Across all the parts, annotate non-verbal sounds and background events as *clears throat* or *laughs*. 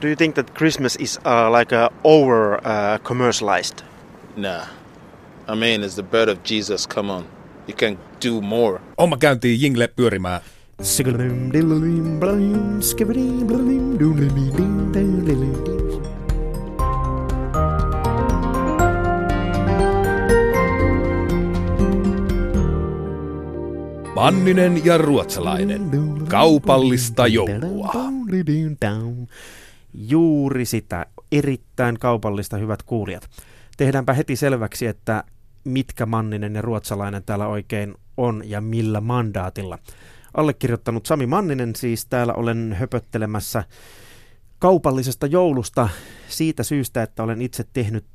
Do you think that Christmas is uh, like uh, over uh, commercialized? Nah. I mean, it's the birth of Jesus. Come on. You can do more. Oma käyntiin jingle pyörimään. Manninen ja ruotsalainen. Kaupallista joulua. Juuri sitä. Erittäin kaupallista, hyvät kuulijat. Tehdäänpä heti selväksi, että mitkä Manninen ja ruotsalainen täällä oikein on ja millä mandaatilla. Allekirjoittanut Sami Manninen siis täällä olen höpöttelemässä kaupallisesta joulusta siitä syystä, että olen itse tehnyt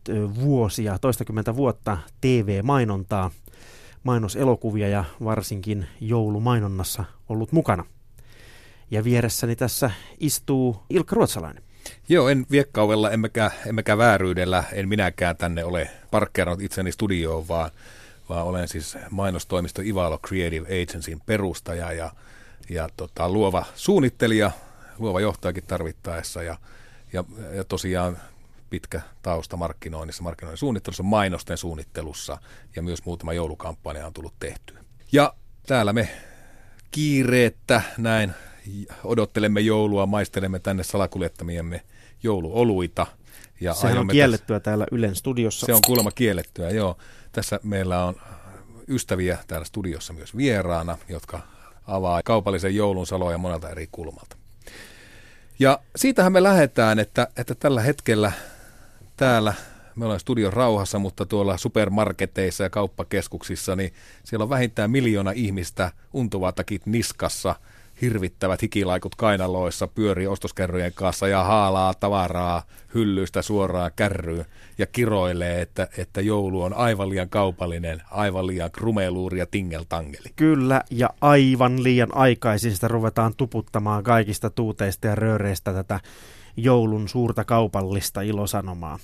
vuosia, toistakymmentä vuotta TV-mainontaa, mainoselokuvia ja varsinkin joulumainonnassa ollut mukana. Ja vieressäni tässä istuu Ilkka Ruotsalainen. Joo, en viekkauvella, emmekä, emmekä vääryydellä, en minäkään tänne ole parkkeerannut itseni studioon, vaan, vaan olen siis mainostoimisto Ivalo Creative Agencyn perustaja ja, ja tota, luova suunnittelija, luova johtajakin tarvittaessa ja, ja, ja tosiaan pitkä tausta markkinoinnissa, markkinoinnin suunnittelussa, mainosten suunnittelussa ja myös muutama joulukampanja on tullut tehtyä. Ja täällä me kiireettä näin odottelemme joulua, maistelemme tänne salakuljettamiemme jouluoluita. Ja Sehän on kiellettyä tässä, täällä Ylen studiossa. Se on kuulemma kiellettyä, joo. Tässä meillä on ystäviä täällä studiossa myös vieraana, jotka avaa kaupallisen joulun saloja monelta eri kulmalta. Ja siitähän me lähdetään, että, että tällä hetkellä täällä me ollaan studion rauhassa, mutta tuolla supermarketeissa ja kauppakeskuksissa, niin siellä on vähintään miljoona ihmistä untuvatakit niskassa – hirvittävät hikilaikut kainaloissa pyörii ostoskerrojen kanssa ja haalaa tavaraa hyllystä suoraan kärryyn ja kiroilee, että, että joulu on aivan liian kaupallinen, aivan liian krumeluuri ja tingeltangeli. Kyllä, ja aivan liian aikaisin sitä ruvetaan tuputtamaan kaikista tuuteista ja rööreistä tätä joulun suurta kaupallista ilosanomaa.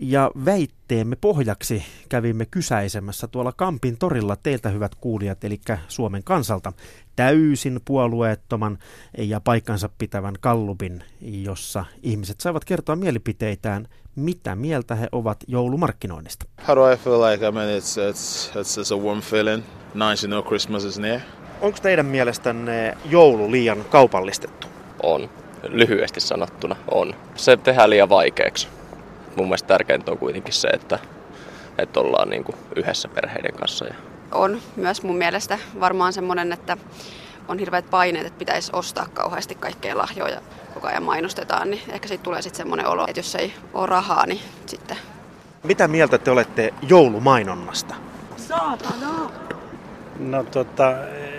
Ja väitteemme pohjaksi kävimme kysäisemässä tuolla Kampin torilla teiltä hyvät kuulijat, eli Suomen kansalta, täysin puolueettoman ja paikkansa pitävän kallupin, jossa ihmiset saivat kertoa mielipiteitään, mitä mieltä he ovat joulumarkkinoinnista. How do I feel like? I mean, it's, it's, it's, it's a warm feeling. Nice to know Christmas is near. Onko teidän mielestänne joulu liian kaupallistettu? On. Lyhyesti sanottuna on. Se tehdään liian vaikeaksi mun mielestä tärkeintä on kuitenkin se, että, että ollaan niin kuin yhdessä perheiden kanssa. Ja... On myös mun mielestä varmaan semmoinen, että on hirveät paineet, että pitäisi ostaa kauheasti kaikkea lahjoja koko ajan mainostetaan, niin ehkä siitä tulee sitten semmoinen olo, että jos ei ole rahaa, niin sitten... Mitä mieltä te olette joulumainonnasta? Saatana! No tota,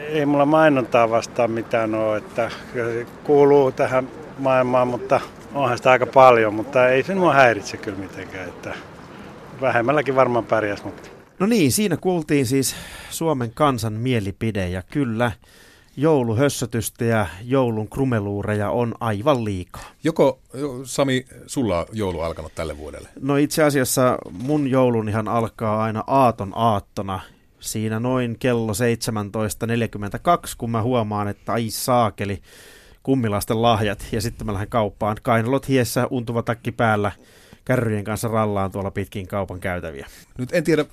ei mulla mainontaa vastaan mitään ole, että se kuuluu tähän maailmaan, mutta onhan sitä aika paljon, mutta ei se mua häiritse kyllä mitenkään, että vähemmälläkin varmaan pärjäs. Mutta. No niin, siinä kuultiin siis Suomen kansan mielipide ja kyllä jouluhössötystä ja joulun krumeluureja on aivan liikaa. Joko, Sami, sulla on joulu alkanut tälle vuodelle? No itse asiassa mun joulun ihan alkaa aina aaton aattona. Siinä noin kello 17.42, kun mä huomaan, että ai saakeli, kummilasten lahjat ja sitten mä lähden kauppaan. Kainalot hiessä, untuva takki päällä, kärryjen kanssa rallaan tuolla pitkin kaupan käytäviä. Nyt en tiedä,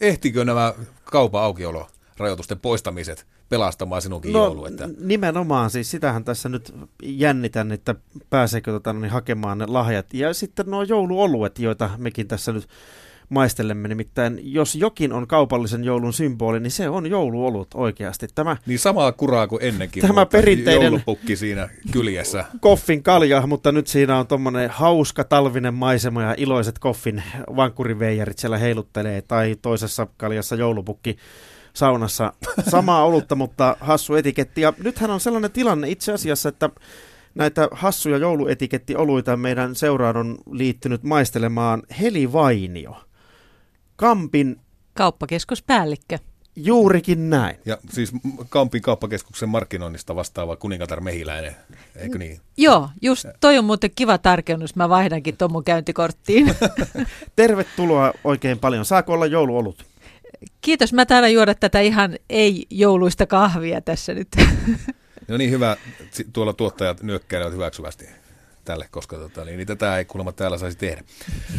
ehtikö nämä kaupan aukiolo rajoitusten poistamiset pelastamaan sinunkin no, joulu. Että... nimenomaan, siis sitähän tässä nyt jännitän, että pääseekö tota, niin hakemaan ne lahjat. Ja sitten nuo jouluoluet, joita mekin tässä nyt maistelemme. Nimittäin jos jokin on kaupallisen joulun symboli, niin se on jouluolut oikeasti. Tämä, niin samaa kuraa kuin ennenkin, tämä perinteinen joulupukki siinä kyljessä. Koffin kalja, mutta nyt siinä on tuommoinen hauska talvinen maisema ja iloiset koffin vankkuriveijarit siellä heiluttelee tai toisessa kaljassa joulupukki saunassa samaa olutta, mutta hassu etiketti. Ja nythän on sellainen tilanne itse asiassa, että näitä hassuja jouluetikettioluita meidän seuraan on liittynyt maistelemaan Heli Vainio. Kampin kauppakeskuspäällikkö. Juurikin näin. Ja siis Kampin kauppakeskuksen markkinoinnista vastaava kuningatar Mehiläinen, eikö niin? Joo, just toi on muuten kiva tarkennus. Mä vaihdankin tuon mun käyntikorttiin. *laughs* Tervetuloa oikein paljon. Saako olla jouluolut? Kiitos. Mä täällä juoda tätä ihan ei-jouluista kahvia tässä nyt. *laughs* No niin hyvä. Tuolla tuottajat nyökkäilevät hyväksyvästi. tälle, koska tota, niin, niin tätä ei kuulemma täällä saisi tehdä.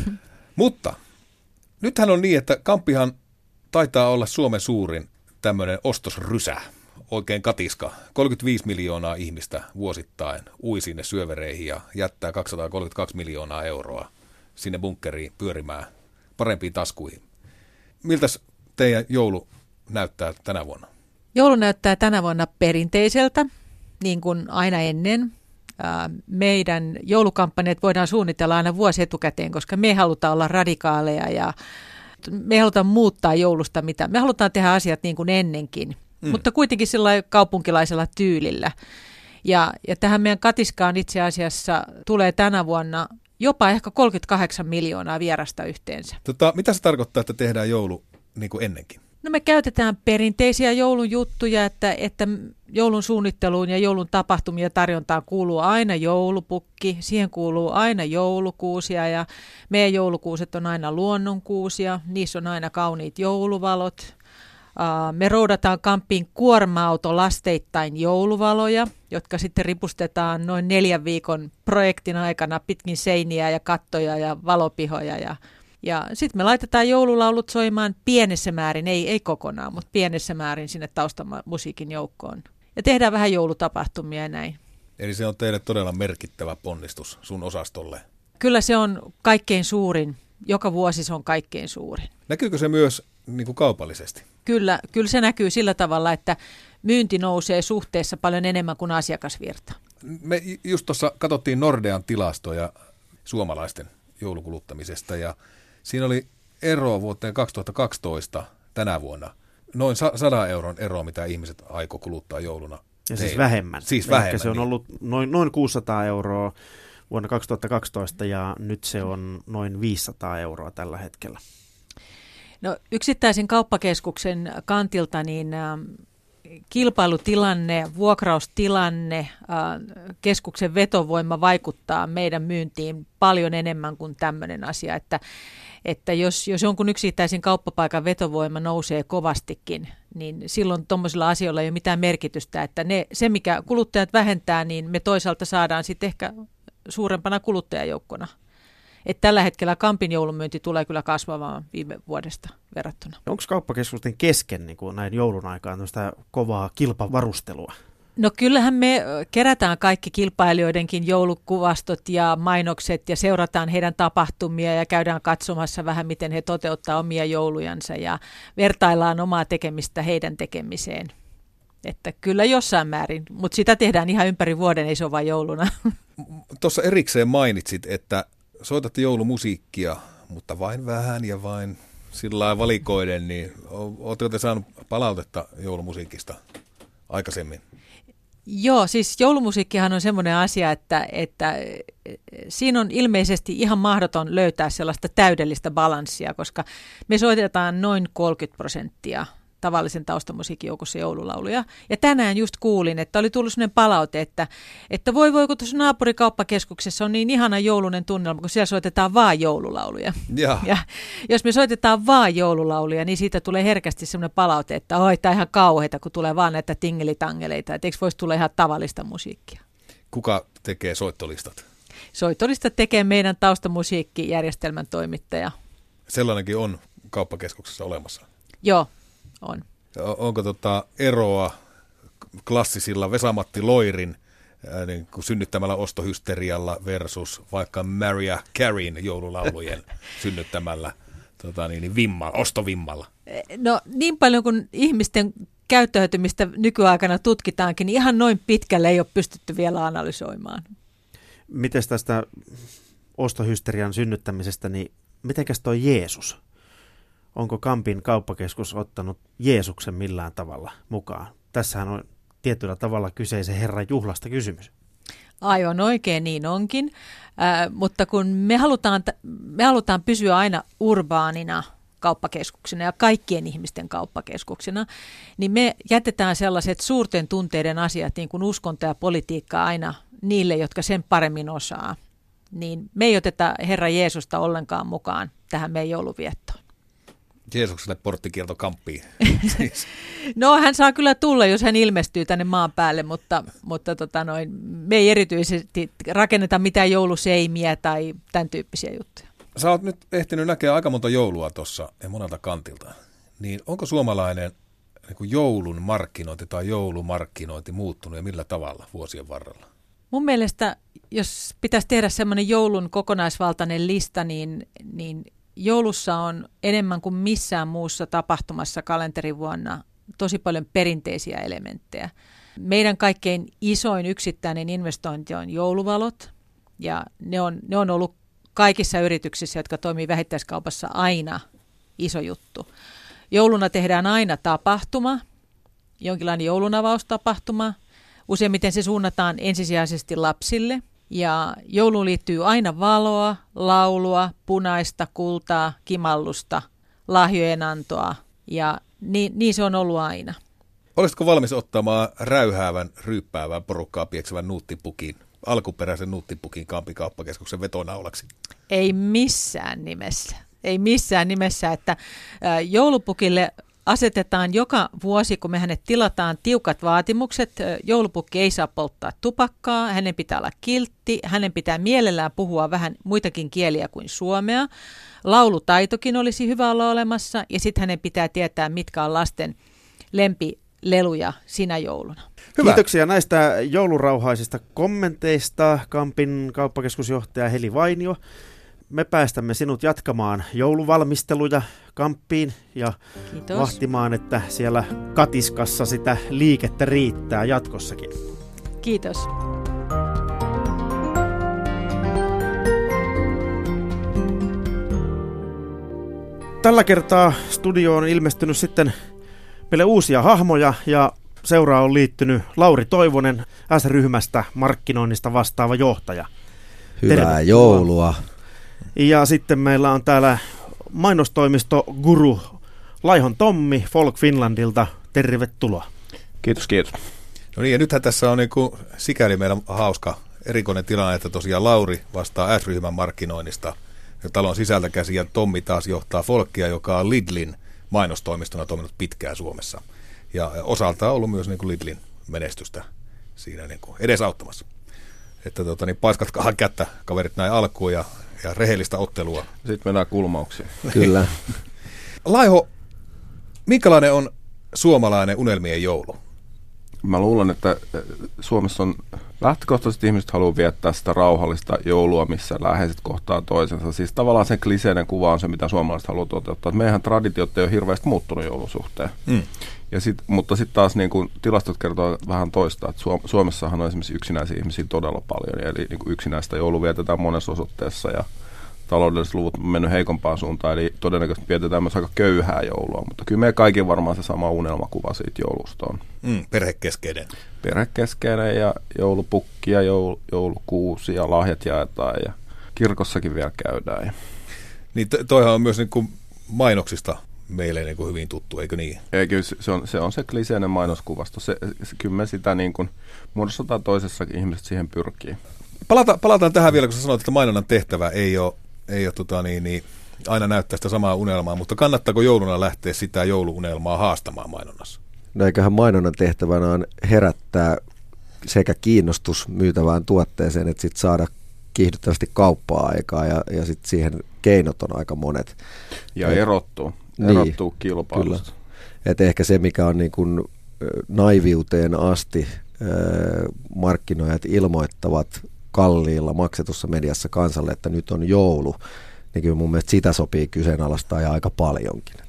*laughs* Mutta nythän on niin, että Kamppihan taitaa olla Suomen suurin tämmöinen ostosrysä, oikein katiska. 35 miljoonaa ihmistä vuosittain ui sinne syövereihin ja jättää 232 miljoonaa euroa sinne bunkkeriin pyörimään parempiin taskuihin. Miltäs teidän joulu näyttää tänä vuonna? Joulu näyttää tänä vuonna perinteiseltä, niin kuin aina ennen. Meidän joulukampanjat voidaan suunnitella aina vuosi etukäteen, koska me halutaan olla radikaaleja ja me halutaan muuttaa joulusta mitä. Me halutaan tehdä asiat niin kuin ennenkin, mm. mutta kuitenkin sillä kaupunkilaisella tyylillä. Ja, ja tähän meidän katiskaan itse asiassa tulee tänä vuonna jopa ehkä 38 miljoonaa vierasta yhteensä. Tota, mitä se tarkoittaa, että tehdään joulu niin kuin ennenkin? No me käytetään perinteisiä joulun juttuja, että, että joulun suunnitteluun ja joulun tapahtumia tarjontaan kuuluu aina joulupukki, siihen kuuluu aina joulukuusia ja meidän joulukuuset on aina luonnonkuusia, niissä on aina kauniit jouluvalot. Me roudataan kamppiin kuorma-auto lasteittain jouluvaloja, jotka sitten ripustetaan noin neljän viikon projektin aikana pitkin seiniä ja kattoja ja valopihoja ja ja sitten me laitetaan joululaulut soimaan pienessä määrin, ei, ei kokonaan, mutta pienessä määrin sinne taustamusiikin joukkoon. Ja tehdään vähän joulutapahtumia ja näin. Eli se on teille todella merkittävä ponnistus sun osastolle. Kyllä se on kaikkein suurin. Joka vuosi se on kaikkein suurin. Näkyykö se myös niin kuin kaupallisesti? Kyllä, kyllä se näkyy sillä tavalla, että myynti nousee suhteessa paljon enemmän kuin asiakasvirta. Me just tuossa katsottiin Nordean tilastoja suomalaisten joulukuluttamisesta ja Siinä oli ero vuoteen 2012 tänä vuonna. Noin 100 euron ero, mitä ihmiset aikoo kuluttaa jouluna. Ja siis vähemmän. Siis vähemmän. Eli se on niin. ollut noin, noin 600 euroa vuonna 2012 ja nyt se on noin 500 euroa tällä hetkellä. No yksittäisen kauppakeskuksen kantilta niin äh, kilpailutilanne, vuokraustilanne, äh, keskuksen vetovoima vaikuttaa meidän myyntiin paljon enemmän kuin tämmöinen asia, että että jos, jos jonkun yksittäisen kauppapaikan vetovoima nousee kovastikin, niin silloin tuommoisilla asioilla ei ole mitään merkitystä, että ne, se mikä kuluttajat vähentää, niin me toisaalta saadaan sitten ehkä suurempana kuluttajajoukkona. Että tällä hetkellä Kampin joulumyynti tulee kyllä kasvamaan viime vuodesta verrattuna. Onko kauppakeskusten kesken niin kuin näin joulun aikaan kovaa kilpavarustelua? No kyllähän me kerätään kaikki kilpailijoidenkin joulukuvastot ja mainokset ja seurataan heidän tapahtumia ja käydään katsomassa vähän, miten he toteuttaa omia joulujansa ja vertaillaan omaa tekemistä heidän tekemiseen. Että kyllä jossain määrin, mutta sitä tehdään ihan ympäri vuoden, ei se ole vain jouluna. *laughs* Tuossa erikseen mainitsit, että soitatte joulumusiikkia, mutta vain vähän ja vain sillä valikoiden, niin oletteko te saanut palautetta joulumusiikista aikaisemmin? Joo, siis joulumusiikkihan on semmoinen asia, että, että siinä on ilmeisesti ihan mahdoton löytää sellaista täydellistä balanssia, koska me soitetaan noin 30 prosenttia tavallisen taustamusiikin joukossa joululauluja. Ja tänään just kuulin, että oli tullut sellainen palaute, että, että voi voi, kun tuossa naapurikauppakeskuksessa on niin ihana joulunen tunnelma, kun siellä soitetaan vaan joululauluja. Ja. ja jos me soitetaan vaan joululauluja, niin siitä tulee herkästi sellainen palaute, että oi, tämä ihan kauheita, kun tulee vaan näitä tingelitangeleita, että eikö voisi tulla ihan tavallista musiikkia. Kuka tekee soittolistat? Soittolistat tekee meidän taustamusiikkijärjestelmän toimittaja. Sellainenkin on kauppakeskuksessa olemassa? Joo, on. Onko tota eroa klassisilla Vesamatti Loirin niin kuin synnyttämällä ostohysterialla versus vaikka Maria Careyn joululaulujen *laughs* synnyttämällä tota niin, niin vimma, ostovimmalla? No niin paljon kuin ihmisten käyttäytymistä nykyaikana tutkitaankin, niin ihan noin pitkälle ei ole pystytty vielä analysoimaan. Miten tästä ostohysterian synnyttämisestä, niin mitenkäs toi Jeesus? Onko Kampin kauppakeskus ottanut Jeesuksen millään tavalla mukaan? Tässähän on tietyllä tavalla kyseisen Herran juhlasta kysymys. Aivan oikein, niin onkin. Äh, mutta kun me halutaan, me halutaan pysyä aina urbaanina kauppakeskuksena ja kaikkien ihmisten kauppakeskuksena, niin me jätetään sellaiset suurten tunteiden asiat, niin kuin uskonto ja politiikka aina niille, jotka sen paremmin osaa. Niin me ei oteta Herra Jeesusta ollenkaan mukaan tähän meidän jouluviettoon. Jeesukselle porttikielto kamppiin. siis. *laughs* No hän saa kyllä tulla, jos hän ilmestyy tänne maan päälle, mutta, mutta tota noin, me ei erityisesti rakenneta mitään jouluseimiä tai tämän tyyppisiä juttuja. Sä oot nyt ehtinyt näkeä aika monta joulua tuossa ja monelta kantilta. Niin onko suomalainen niin joulun markkinointi tai joulumarkkinointi muuttunut ja millä tavalla vuosien varrella? Mun mielestä, jos pitäisi tehdä semmoinen joulun kokonaisvaltainen lista, niin, niin joulussa on enemmän kuin missään muussa tapahtumassa kalenterivuonna tosi paljon perinteisiä elementtejä. Meidän kaikkein isoin yksittäinen investointi on jouluvalot, ja ne on, ne on ollut kaikissa yrityksissä, jotka toimii vähittäiskaupassa, aina iso juttu. Jouluna tehdään aina tapahtuma, jonkinlainen joulunavaustapahtuma. Useimmiten se suunnataan ensisijaisesti lapsille. Ja jouluun liittyy aina valoa, laulua, punaista, kultaa, kimallusta, lahjojen antoa ja niin, niin se on ollut aina. Olisitko valmis ottamaan räyhäävän, ryyppäävän porukkaa pieksevän nuuttipukin, alkuperäisen nuuttipukin kampikauppakeskuksen vetonaulaksi? Ei missään nimessä. Ei missään nimessä, että joulupukille asetetaan joka vuosi, kun me hänet tilataan tiukat vaatimukset. Joulupukki ei saa polttaa tupakkaa, hänen pitää olla kiltti, hänen pitää mielellään puhua vähän muitakin kieliä kuin suomea. Laulutaitokin olisi hyvä olla olemassa ja sitten hänen pitää tietää, mitkä on lasten lempileluja sinä jouluna. Hyvä. Kiitoksia näistä joulurauhaisista kommenteista, Kampin kauppakeskusjohtaja Heli Vainio me päästämme sinut jatkamaan jouluvalmisteluja kamppiin ja Kiitos. vahtimaan, että siellä katiskassa sitä liikettä riittää jatkossakin. Kiitos. Tällä kertaa studioon on ilmestynyt sitten meille uusia hahmoja ja seuraa on liittynyt Lauri Toivonen S-ryhmästä markkinoinnista vastaava johtaja. Hyvää Terve. joulua. Ja sitten meillä on täällä mainostoimisto Guru Laihon Tommi Folk Finlandilta. Tervetuloa. Kiitos, kiitos. No niin, ja nythän tässä on niin kuin, sikäli meillä hauska erikoinen tilanne, että tosiaan Lauri vastaa S-ryhmän markkinoinnista ja talon sisältä käsi, ja Tommi taas johtaa Folkia, joka on Lidlin mainostoimistona toiminut pitkään Suomessa. Ja osalta on ollut myös niin kuin Lidlin menestystä siinä niin kuin edesauttamassa. Että tota, niin paiskatkaa kättä kaverit näin alkuun ja ja rehellistä ottelua. Sitten mennään kulmauksiin. *laughs* Kyllä. Laiho, minkälainen on suomalainen unelmien joulu? Mä luulen, että eh, Suomessa on lähtökohtaisesti ihmiset haluaa viettää sitä rauhallista joulua, missä läheiset kohtaa toisensa. Siis tavallaan se kliseinen kuva on se, mitä suomalaiset haluaa toteuttaa. Meidän traditiot ei ole hirveästi muuttunut joulusuhteen. Mm. Ja sit, mutta sitten taas niin kuin, tilastot kertoo vähän toista, että Suomessahan on esimerkiksi yksinäisiä ihmisiä todella paljon, eli niin yksinäistä joulu vietetään monessa osoitteessa ja taloudelliset luvut on mennyt heikompaan suuntaan, eli todennäköisesti vietetään myös aika köyhää joulua, mutta kyllä me kaikki varmaan se sama unelmakuva siitä joulusta on. Mm, perhekeskeinen. Perhekeskeinen ja joulupukki ja joul, joulukuusi ja lahjat jaetaan ja kirkossakin vielä käydään. Ja. Niin toihan on myös niin kuin mainoksista meille niin kuin hyvin tuttu, eikö niin? Ei, kyllä se on se, on se kliseinen mainoskuvasto. Se, se, kyllä me sitä niin kuin, muodossa tai toisessa ihmiset siihen pyrkii. Palata, palataan tähän vielä, kun sä sanoit, että mainonnan tehtävä ei ole, ei ole tota niin, niin, aina näyttää sitä samaa unelmaa, mutta kannattaako jouluna lähteä sitä jouluunelmaa haastamaan mainonnassa? No eiköhän mainonnan tehtävänä on herättää sekä kiinnostus myytävään tuotteeseen, että sitten saada kiihdyttävästi kauppaa aikaa ja, ja sitten siihen keinot on aika monet. Ja erottuu erottuu niin, kilpailusta. Kyllä. Et ehkä se, mikä on niin kuin naiviuteen asti markkinoijat ilmoittavat kalliilla maksetussa mediassa kansalle, että nyt on joulu, niin kyllä mun mielestä sitä sopii kyseenalaistaa ja aika paljonkin.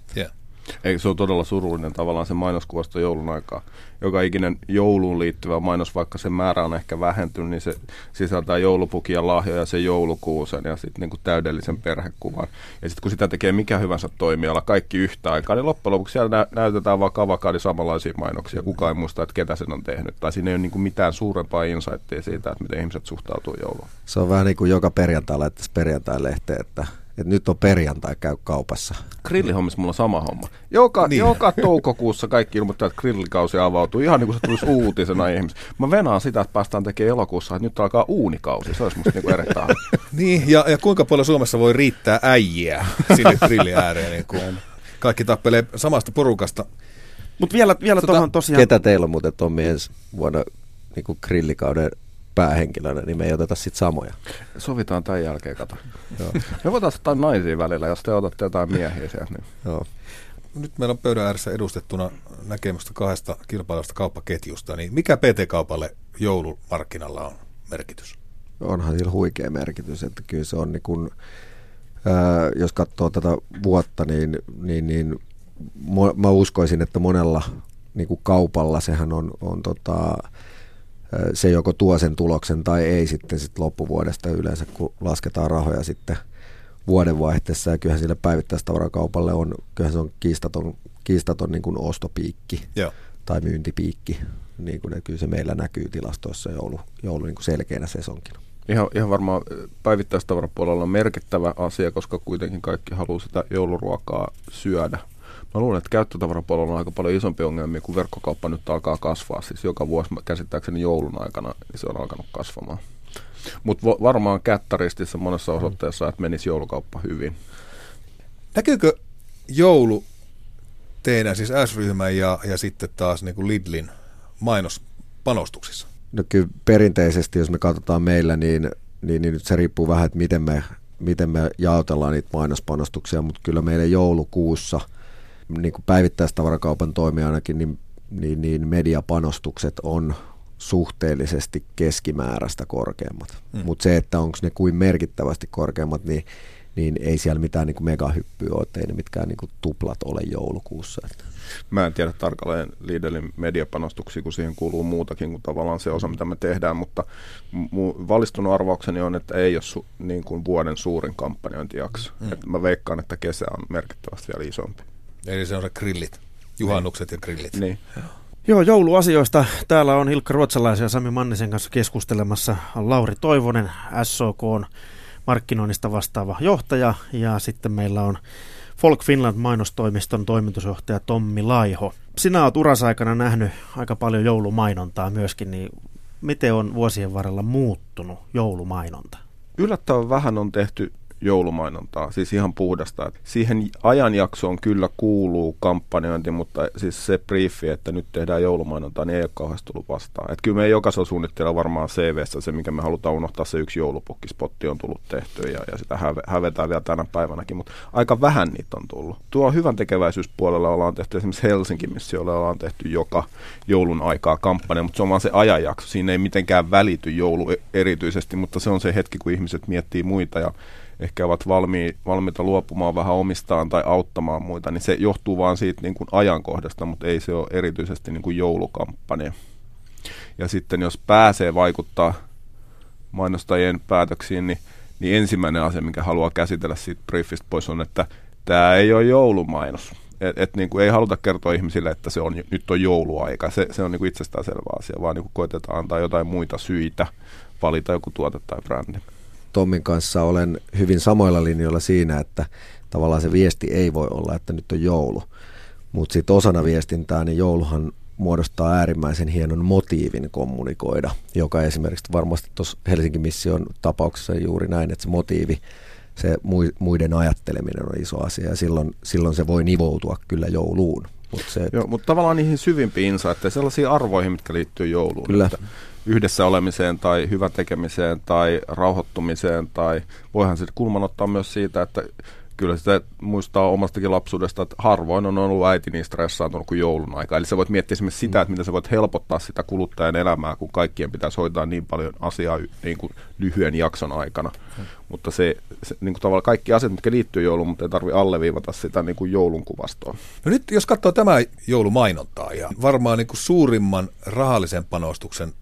Eikö se ole todella surullinen tavallaan se mainoskuvasta joulun aikaa. Joka ikinen jouluun liittyvä mainos, vaikka sen määrä on ehkä vähentynyt, niin se sisältää joulupukin ja lahjoja, se joulukuusen ja sitten niinku täydellisen perhekuvan. Ja sitten kun sitä tekee mikä hyvänsä toimiala, kaikki yhtä aikaa, niin loppujen lopuksi siellä nä- näytetään vaan kavakaadi samanlaisia mainoksia. Kukaan ei muista, että ketä sen on tehnyt. Tai siinä ei ole niinku mitään suurempaa insightia siitä, että miten ihmiset suhtautuu jouluun. Se on vähän niin kuin joka perjantai laittaisi perjantai-lehteen, että että nyt on perjantai, käy kaupassa. Grillihommissa mulla on sama homma. Joka, niin. joka toukokuussa kaikki ilmoittaa, että grillikausi avautuu. Ihan niin kuin se tulisi *laughs* uutisena ihmisiä. Mä venaan sitä, että päästään tekemään elokuussa, että nyt alkaa uunikausi. Se olisi musta niin erittäin. *laughs* niin, ja, ja kuinka paljon Suomessa voi riittää äijiä sinne *laughs* grillin ääreen? Niin kuin. Kaikki tappelee samasta porukasta. Mutta vielä, vielä Tota, tosiaan... Ketä teillä on muuten Tommi ensi vuonna niin kuin grillikauden päähenkilönä, niin me ei oteta sit samoja. Sovitaan tämän jälkeen, kato. Joo. Me voitaisiin ottaa naisia välillä, jos te otatte jotain miehiä siellä. Niin. Joo. Nyt meillä on pöydän ääressä edustettuna näkemystä kahdesta kilpailevasta kauppaketjusta, niin mikä PT-kaupalle joulumarkkinalla on merkitys? Onhan sillä huikea merkitys, että kyllä se on niin kuin, ää, jos katsoo tätä vuotta, niin, niin, niin mo, mä uskoisin, että monella niin kuin kaupalla sehän on, on tota, se joko tuo sen tuloksen tai ei sitten sit loppuvuodesta yleensä, kun lasketaan rahoja sitten vuodenvaihteessa ja kyllähän sille päivittäistavarakaupalle on, kyllähän se on kiistaton, kiistaton niin kuin ostopiikki Joo. tai myyntipiikki. Niin kuin kyllä se meillä näkyy tilastoissa joulu, joulu niin kuin selkeänä sesonkina. Ihan, ihan varmaan päivittäistavarapuolella on merkittävä asia, koska kuitenkin kaikki haluaa sitä jouluruokaa syödä. Mä luulen, että käyttötavarapuolella on aika paljon isompi ongelmia, kun verkkokauppa nyt alkaa kasvaa. Siis joka vuosi käsittääkseni joulun aikana niin se on alkanut kasvamaan. Mutta varmaan kättäristissä monessa osoitteessa, että menisi joulukauppa hyvin. Näkyykö joulu teidän, siis S-ryhmän ja, ja sitten taas niin kuin Lidlin mainospanostuksissa? No kyllä perinteisesti, jos me katsotaan meillä, niin, niin, niin nyt se riippuu vähän, että miten me, miten me jaotellaan niitä mainospanostuksia, mutta kyllä meillä joulukuussa niin kuin päivittäistavarakaupan toimijanakin, niin, niin, niin mediapanostukset on suhteellisesti keskimääräistä korkeammat. Mm. Mutta se, että onko ne kuin merkittävästi korkeammat, niin, niin ei siellä mitään niin kuin megahyppyä ole, ei ne mitkään niin kuin tuplat ole joulukuussa. Että. Mä en tiedä tarkalleen Lidlin mediapanostuksia, kun siihen kuuluu muutakin kuin tavallaan se osa, mitä me tehdään, mutta mu- valistunut arvaukseni on, että ei ole su- niin kuin vuoden suurin kampanjointijakso. Mm. Et mä veikkaan, että kesä on merkittävästi vielä isompi. Eli se on se grillit, juhannukset ja grillit. Niin. Joo, jouluasioista. Täällä on Hilkka Ruotsalaisen ja Sami Mannisen kanssa keskustelemassa Lauri Toivonen, SOK on markkinoinnista vastaava johtaja ja sitten meillä on Folk Finland mainostoimiston toimitusjohtaja Tommi Laiho. Sinä olet urasaikana nähnyt aika paljon joulumainontaa myöskin, niin miten on vuosien varrella muuttunut joulumainonta? Yllättävän vähän on tehty joulumainontaa, siis ihan puhdasta. Et siihen ajanjaksoon kyllä kuuluu kampanjointi, mutta siis se briefi, että nyt tehdään joulumainontaa, niin ei ole kauheasti tullut vastaan. Et kyllä me jokaisella suunnitteella varmaan CVssä se, mikä me halutaan unohtaa, se yksi joulupukkispotti on tullut tehty ja, ja sitä häve, hävetään vielä tänä päivänäkin, mutta aika vähän niitä on tullut. Tuo hyvän tekeväisyyspuolella ollaan tehty esimerkiksi Helsinki, missä ollaan tehty joka joulun aikaa kampanja, mutta se on vaan se ajanjakso. Siinä ei mitenkään välity joulu erityisesti, mutta se on se hetki, kun ihmiset miettii muita ja ehkä ovat valmi, valmiita luopumaan vähän omistaan tai auttamaan muita, niin se johtuu vaan siitä niin kuin ajankohdasta, mutta ei se ole erityisesti niin kuin joulukampanja. Ja sitten jos pääsee vaikuttaa mainostajien päätöksiin, niin, niin ensimmäinen asia, mikä haluaa käsitellä siitä briefistä pois on, että tämä ei ole joulumainos. Et, et niin kuin ei haluta kertoa ihmisille, että se on, nyt on jouluaika. Se, se on niin kuin itsestäänselvä asia, vaan niin kuin koitetaan antaa jotain muita syitä valita joku tuote tai brändi. Tommin kanssa olen hyvin samoilla linjoilla siinä, että tavallaan se viesti ei voi olla, että nyt on joulu. Mutta sitten osana viestintää, niin jouluhan muodostaa äärimmäisen hienon motiivin kommunikoida, joka esimerkiksi varmasti tuossa Helsingin mission tapauksessa juuri näin, että se motiivi, se muiden ajatteleminen on iso asia ja silloin, silloin se voi nivoutua kyllä jouluun. Mut se, Joo, mutta tavallaan niihin syvimpiin insightteihin, sellaisiin arvoihin, mitkä liittyy jouluun. Kyllä. Että yhdessä olemiseen tai hyvän tekemiseen tai rauhoittumiseen tai voihan sitten kulman ottaa myös siitä, että kyllä sitä muistaa omastakin lapsuudesta, että harvoin on ollut äiti niin stressaantunut kuin joulun aika. Eli sä voit miettiä esimerkiksi sitä, että miten sä voit helpottaa sitä kuluttajan elämää, kun kaikkien pitäisi hoitaa niin paljon asiaa niin kuin lyhyen jakson aikana. Hmm. Mutta se, se niin kuin tavallaan kaikki asiat, mitkä liittyy jouluun, mutta ei tarvitse alleviivata sitä niin kuin joulun kuvastoa. No nyt jos katsoo tämä joulumainontaa ja varmaan niin kuin suurimman rahallisen panostuksen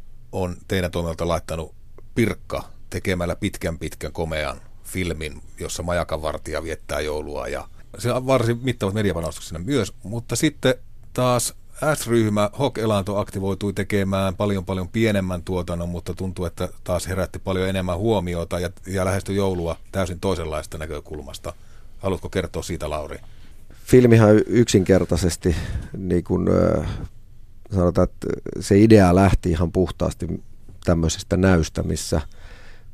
on teidän toimialta laittanut Pirkka tekemällä pitkän pitkän komean filmin, jossa majakan vartija viettää joulua ja se on varsin mittavat mediapanostukset myös, mutta sitten taas S-ryhmä Hok Elanto aktivoitui tekemään paljon paljon pienemmän tuotannon, mutta tuntuu, että taas herätti paljon enemmän huomiota ja, ja lähestyi joulua täysin toisenlaista näkökulmasta. Haluatko kertoa siitä, Lauri? Filmihan yksinkertaisesti, niin kuin sanotaan, että se idea lähti ihan puhtaasti tämmöisestä näystä, missä,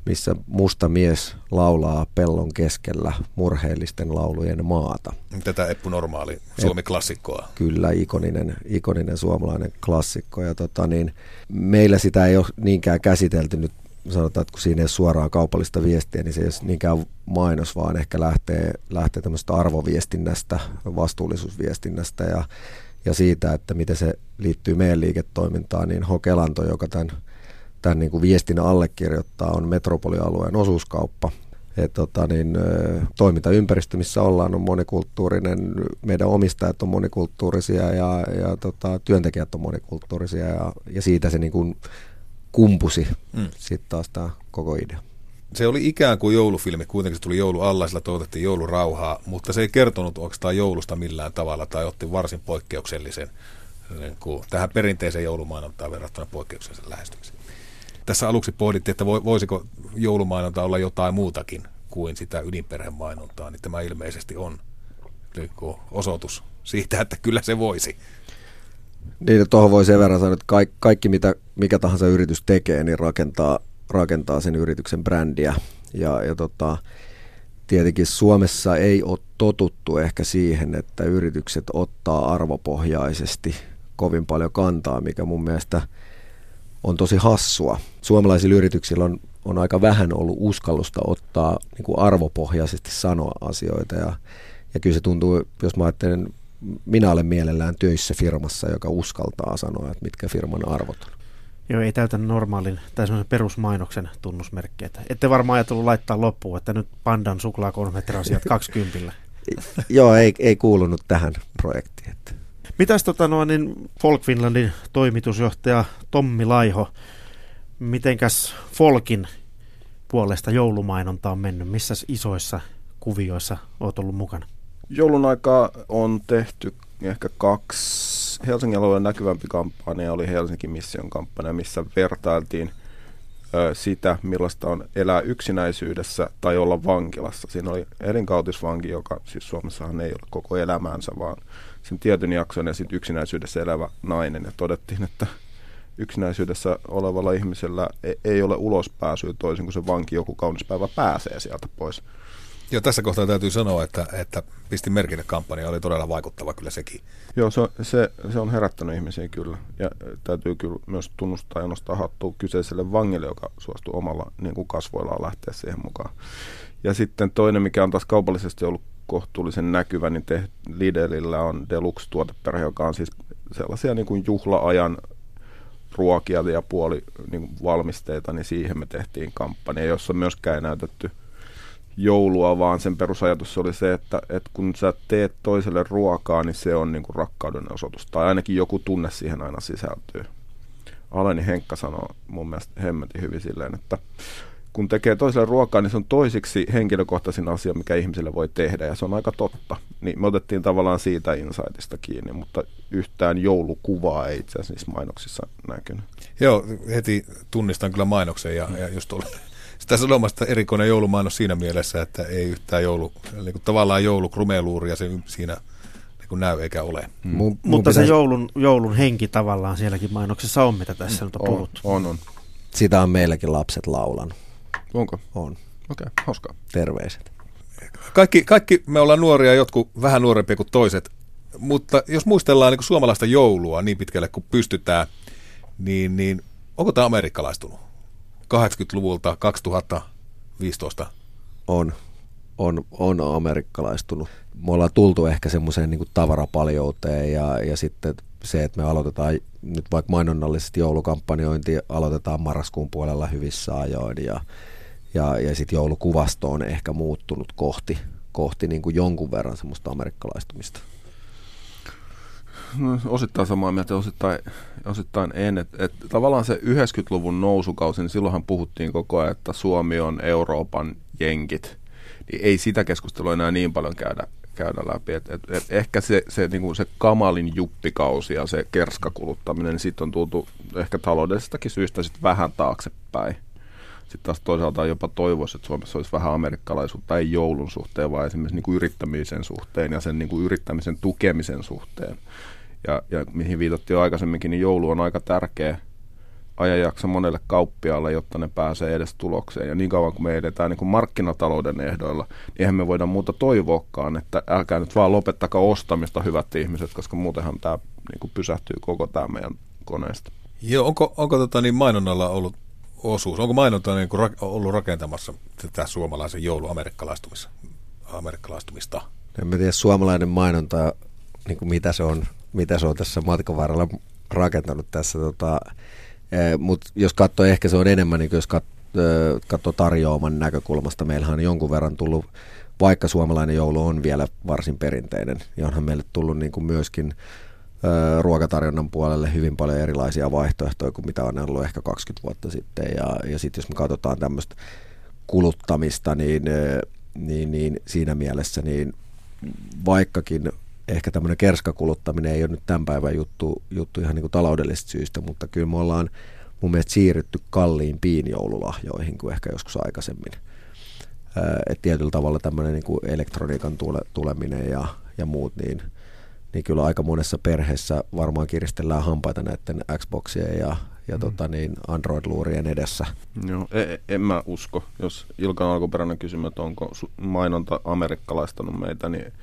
missä musta mies laulaa pellon keskellä murheellisten laulujen maata. Tätä Eppu Normaali, Suomi-klassikkoa. Kyllä, ikoninen, ikoninen suomalainen klassikko. Ja tota, niin, meillä sitä ei ole niinkään käsitelty nyt sanotaan, että kun siinä ei ole suoraan kaupallista viestiä, niin se ei ole niinkään mainos, vaan ehkä lähtee, lähtee tämmöistä arvoviestinnästä, vastuullisuusviestinnästä ja, ja siitä, että miten se liittyy meidän liiketoimintaan, niin Hokelanto, joka tämän, tämän niin kuin viestin allekirjoittaa, on metropolialueen osuuskauppa. Et tota, niin, toimintaympäristö, missä ollaan, on monikulttuurinen, meidän omistajat on monikulttuurisia ja, ja tota, työntekijät on monikulttuurisia ja, ja siitä se niin kuin, kumpusi mm. sitten taas tämä koko idea. Se oli ikään kuin joulufilmi, kuitenkin se tuli joulu alla, sillä toivotettiin joulurauhaa, mutta se ei kertonut oikeastaan joulusta millään tavalla tai otti varsin poikkeuksellisen niin kuin tähän perinteiseen joulumainontaan verrattuna poikkeuksellisen lähestymisen. Tässä aluksi pohdittiin, että voisiko joulumainonta olla jotain muutakin kuin sitä ydinperhemainontaa, niin tämä ilmeisesti on niin osoitus siitä, että kyllä se voisi. Niin, tuohon voi sen verran sanoa, että kaikki, kaikki mitä mikä tahansa yritys tekee, niin rakentaa, rakentaa sen yrityksen brändiä. Ja, ja tota, tietenkin Suomessa ei ole totuttu ehkä siihen, että yritykset ottaa arvopohjaisesti kovin paljon kantaa, mikä mun mielestä on tosi hassua. Suomalaisilla yrityksillä on, on aika vähän ollut uskallusta ottaa niin kuin arvopohjaisesti sanoa asioita. Ja, ja kyllä se tuntuu, jos mä ajattelen minä olen mielellään töissä firmassa, joka uskaltaa sanoa, että mitkä firman arvot on. Joo, ei täytä normaalin tai semmoisen perusmainoksen tunnusmerkkiä. Ette varmaan ajatellut laittaa loppuun, että nyt pandan suklaakonfettiraasiat 20. *laughs* Joo, ei, ei kuulunut tähän projektiin. Että. Mitäs tota noin, niin Folk Finlandin toimitusjohtaja Tommi Laiho, mitenkäs Folkin puolesta joulumainonta on mennyt? Missä isoissa kuvioissa olet ollut mukana? Joulun aikaa on tehty ehkä kaksi Helsingin alueen näkyvämpi kampanja oli Helsinki Mission kampanja, missä vertailtiin ö, sitä, millaista on elää yksinäisyydessä tai olla vankilassa. Siinä oli elinkautisvanki, joka siis Suomessahan ei ole koko elämäänsä, vaan sen tietyn jakson ja sitten yksinäisyydessä elävä nainen. Ja todettiin, että yksinäisyydessä olevalla ihmisellä e-, ei ole ulospääsyä toisin kuin se vanki joku kaunis päivä pääsee sieltä pois. Joo, tässä kohtaa täytyy sanoa, että, että pisti merkille kampanja oli todella vaikuttava kyllä sekin. Joo, se, se, se on herättänyt ihmisiä kyllä. Ja täytyy kyllä myös tunnustaa ja nostaa hattua kyseiselle vangille, joka suostuu omalla niin kuin kasvoillaan lähteä siihen mukaan. Ja sitten toinen, mikä on taas kaupallisesti ollut kohtuullisen näkyvä, niin te, Lidlillä on Deluxe-tuoteperhe, joka on siis sellaisia niin kuin juhlaajan ruokia ja puoli niin valmisteita, niin siihen me tehtiin kampanja, jossa myöskään ei näytetty – joulua, vaan sen perusajatus oli se, että, että kun sä teet toiselle ruokaa, niin se on niin kuin rakkauden osoitus. Tai ainakin joku tunne siihen aina sisältyy. Aleni Henkka sanoo mun mielestä hemmetin hyvin silleen, että kun tekee toiselle ruokaa, niin se on toisiksi henkilökohtaisin asia, mikä ihmiselle voi tehdä, ja se on aika totta. Niin me otettiin tavallaan siitä insightista kiinni, mutta yhtään joulukuvaa ei itse asiassa niissä mainoksissa näkynyt. Joo, heti tunnistan kyllä mainoksen, ja, ja just sitä sanomasta erikoinen joulumainos siinä mielessä, että ei yhtään joulu, eli kuin tavallaan joulukrumeluuria se siinä niin kuin näy eikä ole. Mm. Mun, mun Mutta pitäisi... se joulun, joulun henki tavallaan sielläkin mainoksessa on, mitä tässä mm. nyt on, on puhuttu. On, on. Sitä on meilläkin lapset laulan. Onko? On. Okei, okay, hauskaa. Terveiset. Kaikki, kaikki me ollaan nuoria, jotkut vähän nuorempia kuin toiset, mutta jos muistellaan niin kuin suomalaista joulua niin pitkälle kuin pystytään, niin, niin onko tämä amerikkalaistunut? 80-luvulta 2015? On. On, on amerikkalaistunut. Me ollaan tultu ehkä semmoiseen niin tavarapaljouteen ja, ja sitten se, että me aloitetaan nyt vaikka mainonnallisesti joulukampanjointi aloitetaan marraskuun puolella hyvissä ajoin ja, ja, ja sitten joulukuvasto on ehkä muuttunut kohti, kohti niin kuin jonkun verran semmoista amerikkalaistumista. No, osittain samaa mieltä, osittain, osittain en. Et, et, tavallaan se 90-luvun nousukausi, niin silloinhan puhuttiin koko ajan, että Suomi on Euroopan jenkit. Niin ei sitä keskustelua enää niin paljon käydä, käydä läpi. Et, et, et ehkä se, se, niinku se kamalin juppikausi ja se kerskakuluttaminen, niin sitten on tultu ehkä taloudellisestakin syystä sit vähän taaksepäin. Sitten taas toisaalta jopa toivoisi, että Suomessa olisi vähän amerikkalaisuutta, ei joulun suhteen, vaan esimerkiksi niin kuin yrittämisen suhteen ja sen niin kuin yrittämisen tukemisen suhteen ja, ja mihin viitattiin jo aikaisemminkin, niin joulu on aika tärkeä, ajanjakso monelle kauppiaalle, jotta ne pääsee edes tulokseen. Ja niin kauan kuin me edetään niin kuin markkinatalouden ehdoilla, niin eihän me voida muuta toivoakaan, että älkää nyt vaan lopettakaa ostamista, hyvät ihmiset, koska muutenhan tämä niin kuin pysähtyy koko tämä meidän koneesta. Joo, onko, onko tota niin mainonnalla ollut osuus? Onko mainonta niin kuin ra- ollut rakentamassa tätä suomalaisen jouluamerikkalaistumista? Amerikkalaistumista? En mä tiedä suomalainen mainonta, niin kuin mitä, se on, mitä se on tässä matkan varrella rakentanut tässä. Tota, eh, Mutta jos katsoo, ehkä se on enemmän, niin jos eh, katsoo tarjoaman näkökulmasta, meillähän on jonkun verran tullut, vaikka suomalainen joulu on vielä varsin perinteinen, niin onhan meille tullut niin kuin myöskin eh, ruokatarjonnan puolelle hyvin paljon erilaisia vaihtoehtoja kuin mitä on ollut ehkä 20 vuotta sitten. Ja, ja sitten jos me katsotaan tämmöistä kuluttamista, niin, niin, niin siinä mielessä niin vaikkakin ehkä tämmöinen kerskakuluttaminen ei ole nyt tämän päivän juttu, juttu ihan niin kuin taloudellisista syistä, mutta kyllä me ollaan mun mielestä siirrytty kalliimpiin joululahjoihin kuin ehkä joskus aikaisemmin. Et tietyllä tavalla tämmöinen niin kuin elektroniikan tule, tuleminen ja, ja muut, niin, niin kyllä aika monessa perheessä varmaan kiristellään hampaita näiden Xboxien ja, ja mm. tota niin Android-luurien edessä. Joo, en, en mä usko. Jos Ilkan alkuperäinen kysymys, että onko mainonta amerikkalaistanut meitä, niin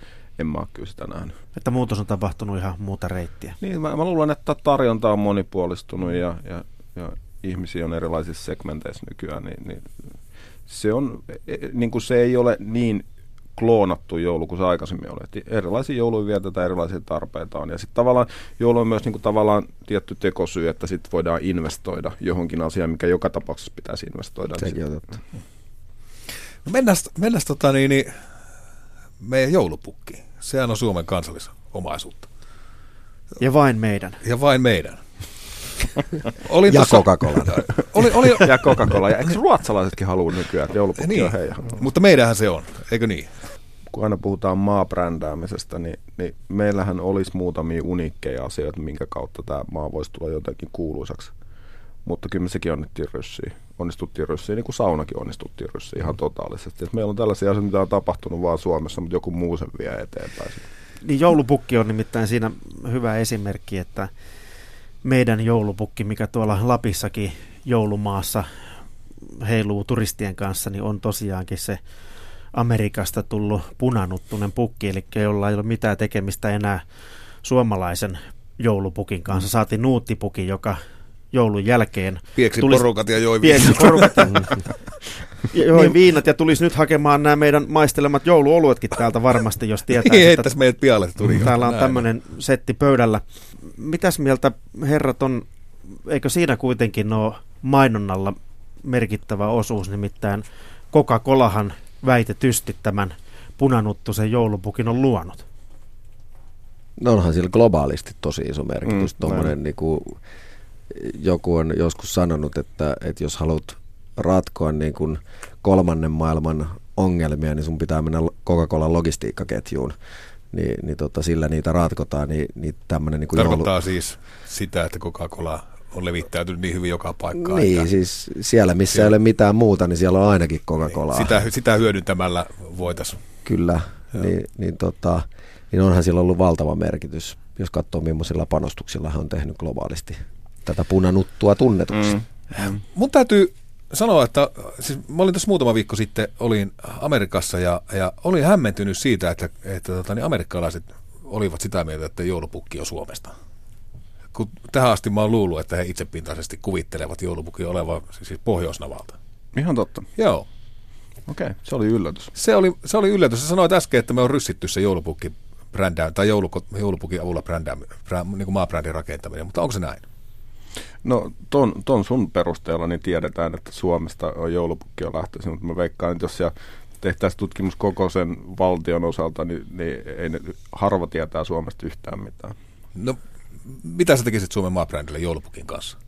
en mä ole kyllä sitä nähnyt. Että muutos on tapahtunut ihan muuta reittiä. Niin, mä, mä luulen, että tarjonta on monipuolistunut ja, ja, ja ihmisiä on erilaisissa segmenteissä nykyään, niin, niin se, on, e, niin kuin se ei ole niin kloonattu joulu kuin se aikaisemmin oli. Et erilaisia jouluja vietetään, erilaisia tarpeita on. Ja sitten tavallaan joulu on myös niin kuin tavallaan tietty tekosyy, että sitten voidaan investoida johonkin asiaan, mikä joka tapauksessa pitäisi investoida. Sekin on totta. No mennään, mennään tota niin, niin, meidän joulupukkiin. Sehän on Suomen kansallisomaisuutta. Ja vain meidän. Ja vain meidän. *laughs* Olin ja Coca-Cola. *laughs* Oli, oli, ja Coca-Cola. Ja eikö ruotsalaisetkin halua nykyään, että joulupukki niin, on heidän? Mutta meidänhän se on, eikö niin? Kun aina puhutaan maabrändäämisestä, niin, niin meillähän olisi muutamia uniikkeja asioita, minkä kautta tämä maa voisi tulla jotenkin kuuluisaksi. Mutta kyllä me sekin onnittiin ryssiin. Onnistuttiin ryssiin, niin kuin saunakin onnistuttiin ryssiin ihan totaalisesti. Et meillä on tällaisia asioita, mitä on tapahtunut vain Suomessa, mutta joku muu sen vie eteenpäin. Niin joulupukki on nimittäin siinä hyvä esimerkki, että meidän joulupukki, mikä tuolla Lapissakin joulumaassa heiluu turistien kanssa, niin on tosiaankin se Amerikasta tullut punanuttunen pukki, eli jolla ei ole mitään tekemistä enää suomalaisen joulupukin kanssa. Saatiin nuuttipuki, joka joulun jälkeen... Pieksi tulisi, porukat ja joi pieksi porukat *laughs* ja, joi niin. viinat ja tulisi nyt hakemaan nämä meidän maistelemat jouluoluetkin täältä varmasti, jos *laughs* tietää. Niin, että meidät pialle tuli. Täällä on tämmöinen setti pöydällä. Mitäs mieltä herrat on, eikö siinä kuitenkin ole mainonnalla merkittävä osuus, nimittäin Coca-Colahan väitetysti tämän punanuttusen joulupukin on luonut. No onhan sillä globaalisti tosi iso merkitys. Mm, Tuommoinen niin kuin, joku on joskus sanonut, että, että jos haluat ratkoa niin kuin kolmannen maailman ongelmia, niin sun pitää mennä Coca-Colan logistiikkaketjuun. Ni, niin tota, sillä niitä ratkotaan. Niin, niin tämmönen, niin kuin Tarkoittaa joulu... siis sitä, että Coca-Cola on levittäytynyt niin hyvin joka paikkaan. Niin, että... siis siellä missä siellä... ei ole mitään muuta, niin siellä on ainakin Coca-Colaa. Niin, sitä, sitä hyödyntämällä voitaisiin. Kyllä, niin, niin, tota, niin onhan sillä ollut valtava merkitys, jos katsoo millaisilla panostuksilla hän on tehnyt globaalisti tätä punanuttua tunnetuksi. Mm. Mm. Mun täytyy sanoa, että siis mä olin tässä muutama viikko sitten, olin Amerikassa ja, ja olin hämmentynyt siitä, että, että tota, niin amerikkalaiset olivat sitä mieltä, että joulupukki on Suomesta. Kun tähän asti mä oon luullut, että he itsepintaisesti kuvittelevat joulupukki olevan siis Pohjoisnavalta. Ihan totta. Joo. Okei, okay, se oli yllätys. Se oli, se oli yllätys. Sä sanoit äsken, että me on ryssitty se joulupukki brändää, tai jouluko, joulupukin avulla brändää, brä, niin kuin maabrändin rakentaminen, mutta onko se näin? No ton, ton sun perusteella niin tiedetään, että Suomesta on joulupukki jo lähtöisin, mutta mä veikkaan, että jos siellä tehtäisiin tutkimus koko sen valtion osalta, niin, niin ei ne, harva tietää Suomesta yhtään mitään. No, mitä sä tekisit Suomen maabrändille joulupukin kanssa?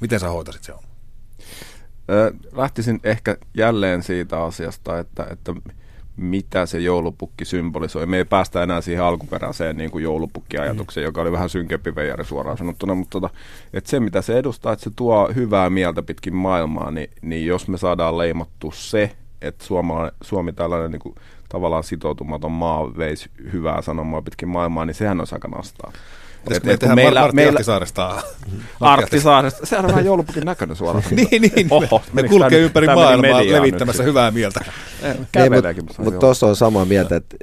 Miten sä hoitasit se on? Lähtisin ehkä jälleen siitä asiasta, että, että mitä se joulupukki symbolisoi. Me ei päästä enää siihen alkuperäiseen niin kuin joulupukkiajatukseen, mm. joka oli vähän synkempi veijari suoraan sanottuna, mutta tota, että se mitä se edustaa, että se tuo hyvää mieltä pitkin maailmaa, niin, niin jos me saadaan leimattu se, että Suoma, Suomi tällainen niin kuin, tavallaan sitoutumaton maa veisi hyvää sanomaa pitkin maailmaa, niin sehän on aika nastaa. Et, et, meillä, Martti meillä, Arktisaaresta. *laughs* Arktisaaresta. Sehän on vähän joulupukin näköinen suoraan. *laughs* niin, niin. Oho, ne kulkee ympäri maailmaa levittämässä hyvää mieltä. *laughs* Mutta tuossa on samaa mieltä, että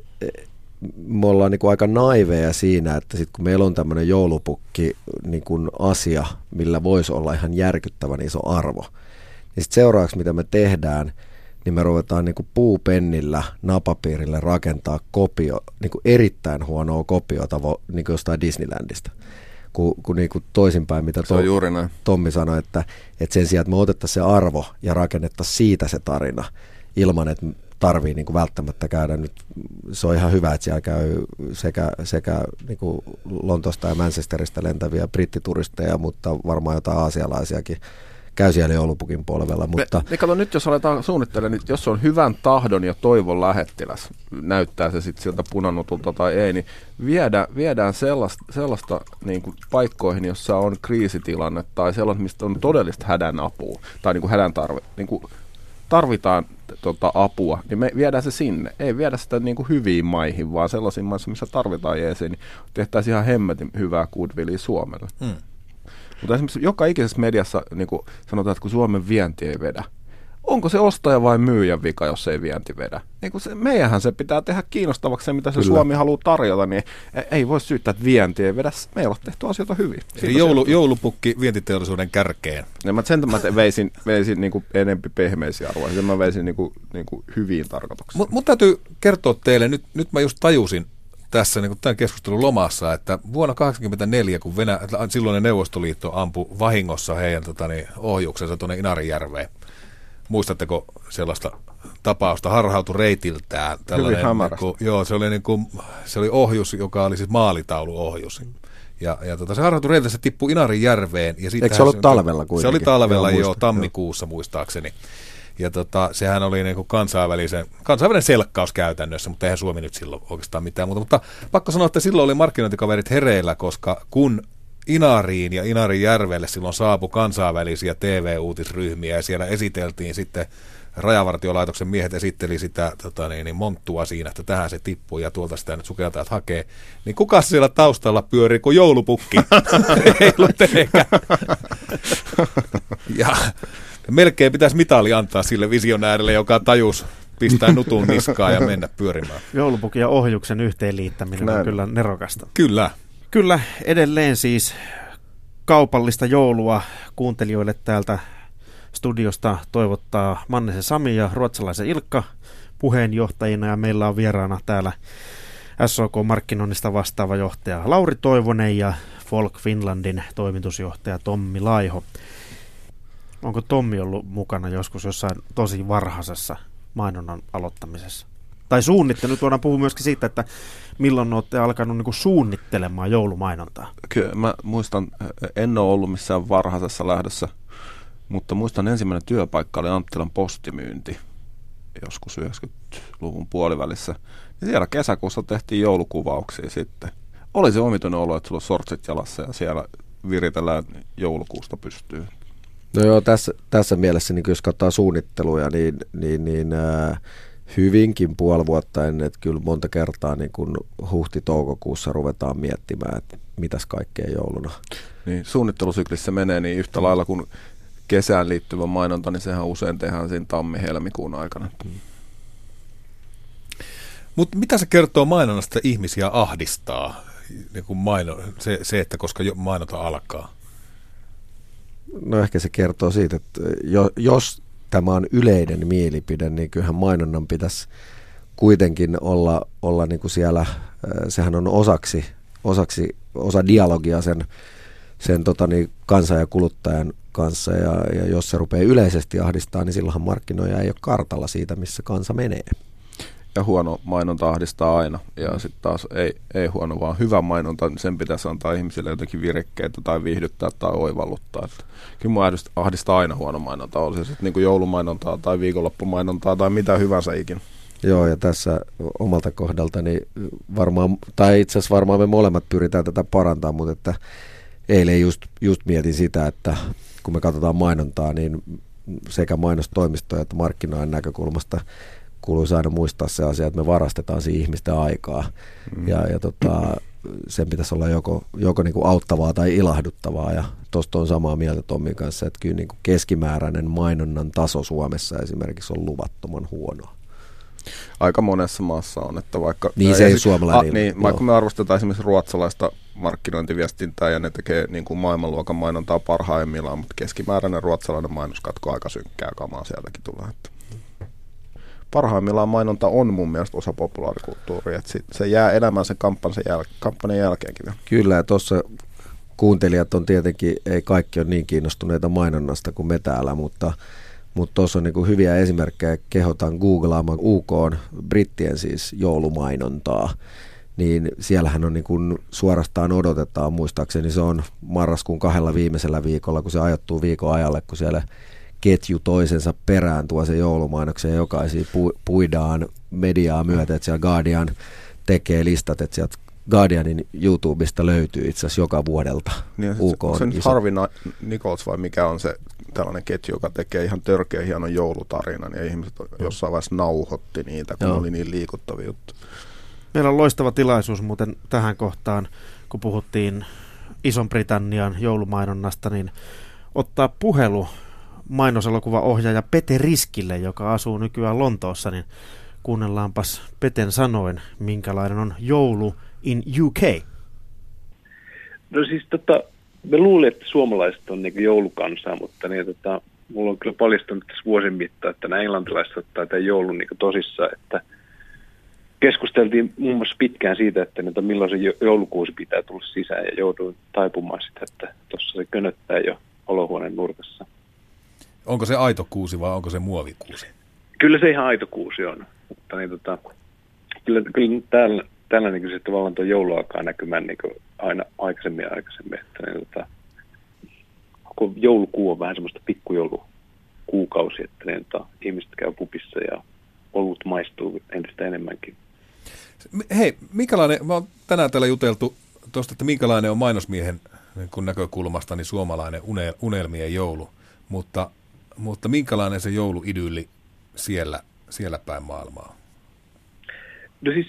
me ollaan niin kuin aika naiveja siinä, että sit kun meillä on tämmöinen joulupukki niin kuin asia, millä voisi olla ihan järkyttävän iso arvo, niin sitten seuraavaksi mitä me tehdään, niin me ruvetaan niin kuin puupennillä napapiirille rakentaa kopio, niin kuin erittäin huonoa kopiota niin kuin jostain Disneylandista. Kun, kun niin kuin toisinpäin, mitä to, juuri näin. Tommi sanoi, että, että sen sijaan, että me otettaisiin se arvo ja rakennettaisiin siitä se tarina, ilman että tarvii niin kuin välttämättä käydä nyt. Se on ihan hyvä, että siellä käy sekä, sekä niin kuin Lontosta ja Manchesterista lentäviä brittituristeja, mutta varmaan jotain aasialaisiakin käy siellä joulupukin polvella. Mutta... Me, kato, nyt jos aletaan suunnittelemaan, niin jos on hyvän tahdon ja toivon lähettiläs, näyttää se sitten sieltä punanutulta tai ei, niin viedä, viedään sellaista, sellaista niin kuin paikkoihin, jossa on kriisitilanne tai sellaista, mistä on todellista hädän apua tai niin kuin hädän tarve. Niin kuin tarvitaan tota, apua, niin me viedään se sinne. Ei viedä sitä niin kuin hyviin maihin, vaan sellaisiin maihin, missä tarvitaan jeesiä, niin tehtäisiin ihan hemmetin hyvää goodwillia Suomelle. Hmm. Mutta esimerkiksi joka ikisessä mediassa niin kuin sanotaan, että kun Suomen vienti ei vedä, onko se ostaja vai myyjän vika, jos ei vienti vedä? Niin kuin se, meidänhän se pitää tehdä kiinnostavaksi se, mitä se Kyllä. Suomi haluaa tarjota, niin e- ei voi syyttää, että vienti ei vedä. Meillä on tehty asioita hyvin. Eli joulu, joulupukki vientiteollisuuden kärkeen. Ja mä sen mä veisin, veisin niin kuin enempi pehmeisiä arvoja. Sen mä veisin niin kuin, niin kuin hyviin tarkoituksiin. Mutta mut täytyy kertoa teille, nyt, nyt mä just tajusin, tässä niin tämän keskustelun lomassa, että vuonna 1984, kun Venä, silloinen Neuvostoliitto ampui vahingossa heidän tota, niin, ohjuksensa tuonne Inarijärveen, muistatteko sellaista tapausta, harhautu reitiltään. Tällainen, Hyvin niin kuin, joo, se oli, niin kuin, se oli ohjus, joka oli siis maalitauluohjus. Ja, ja tota, se harhautui reitiltä, se tippui Inarin järveen. Ja Eikö se ollut talvella kuitenkin? Se oli talvella joo, joo tammikuussa muistaakseni. Ja tota, sehän oli niin kuin kansainvälisen, kansainvälinen selkkaus käytännössä, mutta eihän Suomi nyt silloin oikeastaan mitään muuta. Mutta pakko sanoa, että silloin oli markkinointikaverit hereillä, koska kun Inariin ja Inarin järvelle silloin saapui kansainvälisiä TV-uutisryhmiä ja siellä esiteltiin sitten rajavartiolaitoksen miehet esitteli sitä tota niin, niin monttua siinä, että tähän se tippuu ja tuolta sitä nyt sukeltajat hakee. Niin kuka siellä taustalla pyörii kuin joulupukki? *laughs* Ei ollut *laughs* ja melkein pitäisi mitali antaa sille visionäärille, joka tajus pistää nutun *laughs* niskaan ja mennä pyörimään. Joulupukin ja ohjuksen yhteenliittäminen Näin. on kyllä nerokasta. Kyllä. Kyllä, edelleen siis kaupallista joulua kuuntelijoille täältä studiosta toivottaa Mannesen Sami ja ruotsalaisen Ilkka puheenjohtajina ja meillä on vieraana täällä SOK-markkinoinnista vastaava johtaja Lauri Toivonen ja Folk Finlandin toimitusjohtaja Tommi Laiho. Onko Tommi ollut mukana joskus jossain tosi varhaisessa mainonnan aloittamisessa? Tai suunnittelu, nyt voidaan puhua myöskin siitä, että milloin olette alkanut niin suunnittelemaan joulumainontaa? Kyllä, mä muistan, en ole ollut missään varhaisessa lähdössä, mutta muistan ensimmäinen työpaikka oli Anttilan postimyynti joskus 90-luvun puolivälissä. Ja siellä kesäkuussa tehtiin joulukuvauksia sitten. Oli se omituinen olo, että sulla on sortsit jalassa ja siellä viritellään joulukuusta pystyy. No joo, tässä, tässä mielessä, niin jos katsotaan suunnitteluja, niin, niin, niin äh, hyvinkin puoli vuotta ennen, että kyllä monta kertaa niin kun huhti-toukokuussa ruvetaan miettimään, että mitäs kaikkea jouluna. Niin, suunnittelusyklissä menee niin yhtä lailla kuin kesään liittyvä mainonta, niin sehän usein tehdään siinä tammi-helmikuun aikana. Mm. Mutta mitä se kertoo mainonnasta, että ihmisiä ahdistaa, niin kuin maino, se, se, että koska jo mainonta alkaa? No ehkä se kertoo siitä, että jo, jos tämä on yleinen mielipide, niin kyllähän mainonnan pitäisi kuitenkin olla, olla niin kuin siellä, sehän on osaksi, osaksi osa dialogia sen, sen tota niin, kansan ja kuluttajan kanssa. Ja, ja jos se rupeaa yleisesti ahdistaa, niin silloinhan markkinoija ei ole kartalla siitä, missä kansa menee ja huono mainonta ahdistaa aina. Ja mm. sitten taas ei, ei huono, vaan hyvä mainonta, niin sen pitäisi antaa ihmisille jotenkin virekkeitä tai viihdyttää tai oivalluttaa. Että kyllä mua ahdistaa aina huono mainonta, olisi se sitten niin joulumainontaa tai viikonloppumainontaa tai mitä hyvänsä ikinä. Joo, ja tässä omalta kohdaltani varmaan, tai itse asiassa varmaan me molemmat pyritään tätä parantaa, mutta että eilen just, just mietin sitä, että kun me katsotaan mainontaa, niin sekä mainostoimistoja että markkinoiden näkökulmasta kuuluisi aina muistaa se asia, että me varastetaan siihen ihmisten aikaa. Mm. Ja, ja tota, sen pitäisi olla joko, joko niin kuin auttavaa tai ilahduttavaa. Ja tuosta on samaa mieltä Tommin kanssa, että kyllä niin kuin keskimääräinen mainonnan taso Suomessa esimerkiksi on luvattoman huonoa. Aika monessa maassa on, että vaikka... Niin se ei suomalainen. A, niin, vaikka me arvostetaan esimerkiksi ruotsalaista markkinointiviestintää ja ne tekee niin kuin maailmanluokan mainontaa parhaimmillaan, mutta keskimääräinen ruotsalainen mainoskatko aika synkkää kamaa sieltäkin tulee. Että parhaimmillaan mainonta on mun mielestä osa populaarikulttuuria, että se jää elämään sen kampanjan, jäl- kampanjan jälkeenkin. Kyllä, tuossa kuuntelijat on tietenkin, ei kaikki ole niin kiinnostuneita mainonnasta kuin me täällä, mutta mutta tuossa on niinku hyviä esimerkkejä. Kehotan googlaamaan UK, brittien siis joulumainontaa. Niin siellähän on niinku suorastaan odotetaan, muistaakseni se on marraskuun kahdella viimeisellä viikolla, kun se ajoittuu viikon ajalle, kun siellä ketju toisensa perään tuo se joulumainoksen ja jokaisia pu, puidaan mediaa myötä, että siellä Guardian tekee listat, että sieltä Guardianin YouTubesta löytyy itse asiassa joka vuodelta niin, UK. Se, se on Harvey Nichols vai mikä on se tällainen ketju, joka tekee ihan törkeä hienon joulutarinan ja ihmiset jossain vaiheessa nauhoitti niitä, kun Joo. oli niin liikuttavia juttu. Meillä on loistava tilaisuus muuten tähän kohtaan, kun puhuttiin Ison-Britannian joulumainonnasta, niin ottaa puhelu mainoselokuvaohjaaja Pete Riskille, joka asuu nykyään Lontoossa, niin kuunnellaanpas Peten sanoen, minkälainen on joulu in UK. No siis tota, me luulin, että suomalaiset on niin joulukansaa, mutta niin, tota, mulla on kyllä paljastunut tässä vuosien mittaan, että nämä englantilaiset ottaa tämän joulun niin tosissaan, että keskusteltiin muun muassa pitkään siitä, että niin, milloin se joulukuusi pitää tulla sisään ja jouduin taipumaan sitä, että tuossa se könöttää jo olohuoneen nurkassa. Onko se aito kuusi vai onko se muovikuusi? Kyllä se ihan aito kuusi on, mutta niin, tota, kyllä, kyllä täällä, täällä niin sitten tavallaan tuo joulu alkaa näkymään niin aina aikaisemmin ja aikaisemmin. Että, niin, tota, koko joulukuu on vähän semmoista pikkujoulukuukausi, että niin, tota, ihmiset käy pupissa ja olut maistuu entistä enemmänkin. Hei, minkälainen, mä oon tänään täällä juteltu tuosta, että minkälainen on mainosmiehen niin kun näkökulmasta niin suomalainen unel, unelmien joulu, mutta, mutta minkälainen se jouluidylli siellä, siellä päin maailmaa? No siis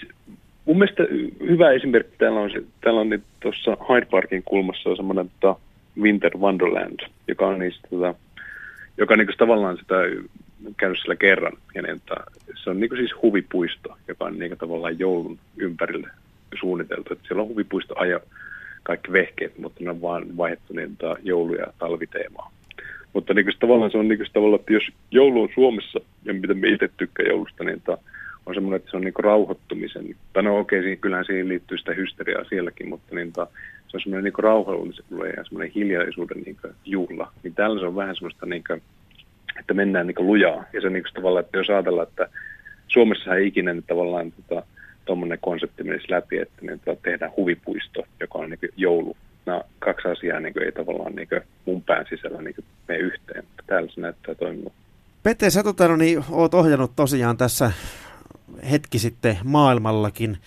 mun mielestä hyvä esimerkki täällä on, täällä on niin tuossa Hyde Parkin kulmassa on semmoinen tota, Winter Wonderland, joka on niistä, tota, joka on niin tavallaan sitä käynyt siellä kerran. Ja niin, tota, se on niin siis huvipuisto, joka on niin tavallaan joulun ympärille suunniteltu. Että siellä on huvipuisto aja kaikki vehkeet, mutta ne on vaan vaihdettu niin, tota, joulu- ja talviteemaa. Mutta niin tavallaan se on niin tavallaan, että jos joulu on Suomessa, ja mitä me itse tykkää joulusta, niin tota, on semmoinen, että se on niin rauhoittumisen, tai no okei, okay, kyllähän siihen liittyy sitä hysteriaa sielläkin, mutta niin, ta, se on semmoinen niin rauhallisuuden ja semmoinen hiljaisuuden niin juhla. Niin täällä se on vähän semmoista, niin kuin, että mennään niin lujaa. Ja se niin tavallaan, että jos ajatellaan, että Suomessa ei ikinä niin tavallaan tota, tuommoinen konsepti menisi läpi, että niin, tota, tehdään huvipuisto, joka on niin joulu. Nämä kaksi asiaa niin ei tavallaan niin mun pään sisällä niin mene yhteen, mutta täällä se näyttää toimivan. Pete, sä tota, no niin, oot ohjannut tosiaan tässä hetki sitten maailmallakin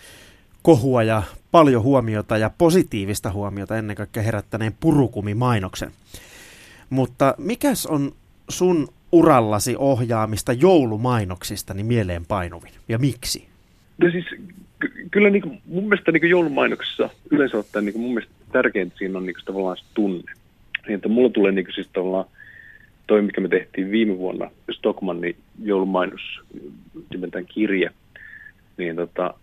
kohua ja paljon huomiota ja positiivista huomiota ennen kaikkea herättäneen purukumimainoksen. Mutta mikäs on sun urallasi ohjaamista joulumainoksista niin mieleen painuvin ja miksi? No siis ky- kyllä niin kuin, mun mielestä niin joulumainoksissa yleensä ottaen niin kuin, mun mielestä tärkeintä siinä on niin kuin, tavallaan se tunne. Niin, että mulla tulee niin kuin, siis tavallaan toi, mikä me tehtiin viime vuonna, Stockmannin joulumainos nimeltään kirje, niin tota,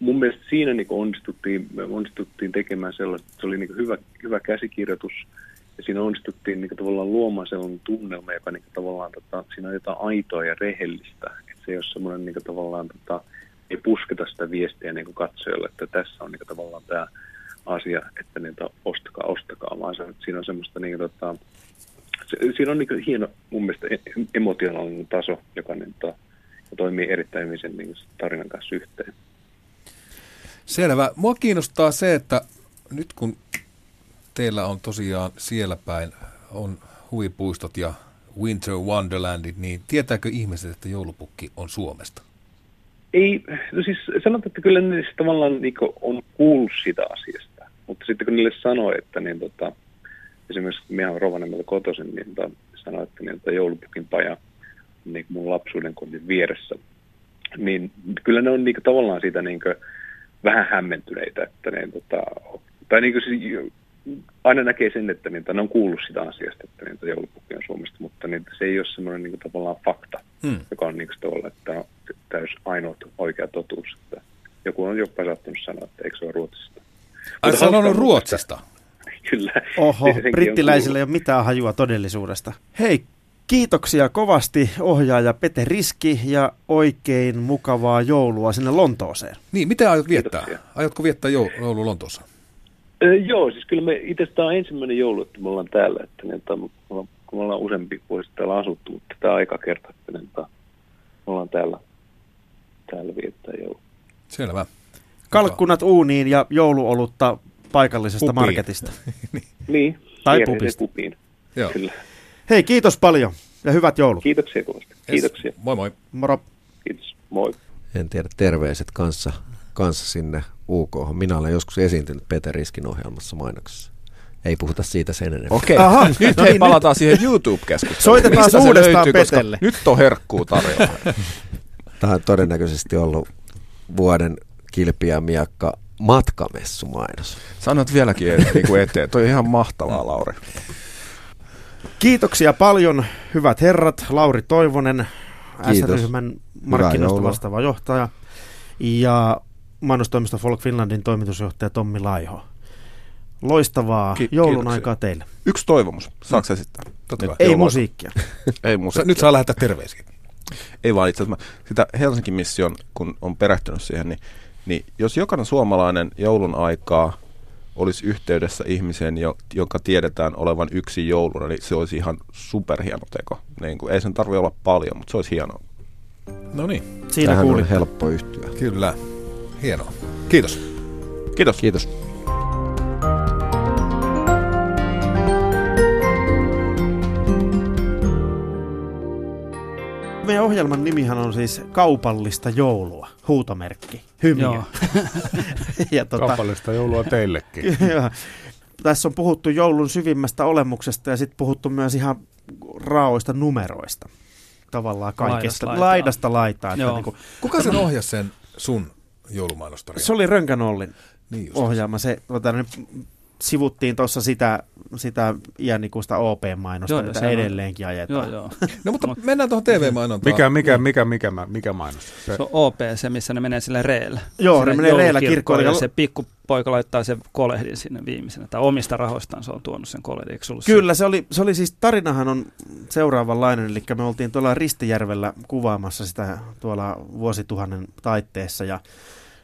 mun mielestä siinä niin onnistuttiin, me onnistuttiin tekemään sellaista, se oli niin hyvä, hyvä käsikirjoitus, ja siinä onnistuttiin niin tavallaan luomaan sellainen tunnelma, joka niin tavallaan, tota, siinä on jotain aitoa ja rehellistä, että se ei ole semmoinen niin tavallaan, tota, ei pusketa sitä viestiä niin katsojalle, että tässä on niin tavallaan tämä asia, että niitä ostakaa, ostakaa, vaan se, siinä on semmoista niin tota, se, siinä on niin hieno mun mielestä e, emotionaalinen taso, joka niin, tota, toimii erittäin hyvin sen niin tarinan kanssa yhteen. Selvä. Mua kiinnostaa se, että nyt kun teillä on tosiaan siellä päin on huvipuistot ja Winter Wonderlandit, niin tietääkö ihmiset, että joulupukki on Suomesta? Ei, no siis sanotaan, että kyllä ne siis tavallaan niin on kuullut sitä asiasta, mutta sitten kun niille sanoo, että niin tota, esimerkiksi minä olen Rovaniemeltä kotoisin, niin tota, sanoi, että niin, tota, joulupukin paja niin mun lapsuuden kodin vieressä, niin kyllä ne on niin tavallaan siitä niin kuin, vähän hämmentyneitä, että ne, tota, tai niin kuin siis, aina näkee sen, että niin, ne on kuullut sitä asiasta, että niin, joulupukki on Suomesta, mutta niin, se ei ole semmoinen niin kuin, tavallaan fakta, hmm. joka on niin kuin, tavallaan, että täys ainoa oikea totuus. Että joku on jopa saattanut sanoa, että eikö se ole Ruotsista. Ai sanonut Ruotsista? Kyllä. Oho, brittiläisillä ei ole mitään hajua todellisuudesta. Hei, kiitoksia kovasti ohjaaja Pete Riski ja oikein mukavaa joulua sinne Lontooseen. Niin, mitä aiot viettää? Kiitoksia. Aiotko viettää joulu Lontoossa? Öö, joo, siis kyllä me itse tämä on ensimmäinen joulu, että me ollaan täällä, että niin, että me ollaan, kun me ollaan useampi vuosi täällä asuttu, mutta tämä aika kerta, että niin, että me ollaan täällä, täällä viettää joulu. Selvä. Kalkkunat uuniin ja jouluolutta paikallisesta pupiin. marketista. *laughs* niin, tai pupista. Pupiin. Joo. Kyllä. Hei, kiitos paljon ja hyvät joulut. Kiitoksia kovasti. Kiitoksia. Yes. Moi moi. Moro. Kiitos. Moi. En tiedä, terveiset kanssa, kanssa sinne UK. Minä olen joskus esiintynyt Peter Riskin ohjelmassa mainoksessa. Ei puhuta siitä sen enemmän. Okei, Aha, nyt no *laughs* niin, palataan nyt. siihen YouTube-keskusteluun. Soitetaan uudestaan löytyy, Petelle. Nyt on herkkuu tarjolla. *laughs* Tämä on todennäköisesti ollut vuoden kilpiä miakka matkamessumainos. Sanot vieläkin *laughs* niin kuin eteen. Toi on ihan mahtavaa, Lauri. Kiitoksia paljon, hyvät herrat. Lauri Toivonen, S-ryhmän markkinoista vastaava johtaja ja mainostoimisto Folk Finlandin toimitusjohtaja Tommi Laiho. Loistavaa Ki- joulun kiitoksia. aikaa teille. Yksi toivomus. Saako esittää? Totta kai. Ei musiikkia. Ei *laughs* musiikkia. Nyt saa lähettää terveisiä. Ei vaan itse asiassa. Sitä Helsingin mission, kun on perehtynyt siihen, niin, niin jos jokainen suomalainen joulun aikaa olisi yhteydessä ihmiseen, jo, jonka tiedetään olevan yksi jouluna, niin se olisi ihan superhieno teko. Niin kuin, ei sen tarvitse olla paljon, mutta se olisi hienoa. No niin. Siinä Tähän on helppo yhtyä. Kyllä. Hienoa. Kiitos. Kiitos. Kiitos. Meidän ohjelman nimihän on siis Kaupallista joulua, huutomerkki, hymyä. Joo. *laughs* ja tota, Kaupallista joulua teillekin. *laughs* ja, tässä on puhuttu joulun syvimmästä olemuksesta ja sitten puhuttu myös ihan raoista numeroista. Tavallaan kaikesta. Laidasta, laidasta laitaa. Että niin kuin, Kuka sen ohjasi sen sun joulumainostarjan? Se oli Rönkän Ollin niin ohjaama. Se, tota, sivuttiin tuossa sitä, sitä iänikuista OP-mainosta, joo, mitä edelleenkin on. ajetaan. Joo, joo. *laughs* no mutta mennään tuohon TV-mainontaan. Mikä, mikä, mikä, mikä, mikä mainos? Se, se on OP, se missä ne menee sille reellä. Joo, ne menee reellä kirkkoon. Ja se pikkupoika laittaa sen kolehdin sinne viimeisenä. Tai omista rahoistaan se on tuonut sen kolehdin. Kyllä, se oli, se oli siis, tarinahan on seuraavanlainen. Eli me oltiin tuolla Ristijärvellä kuvaamassa sitä tuolla vuosituhannen taitteessa ja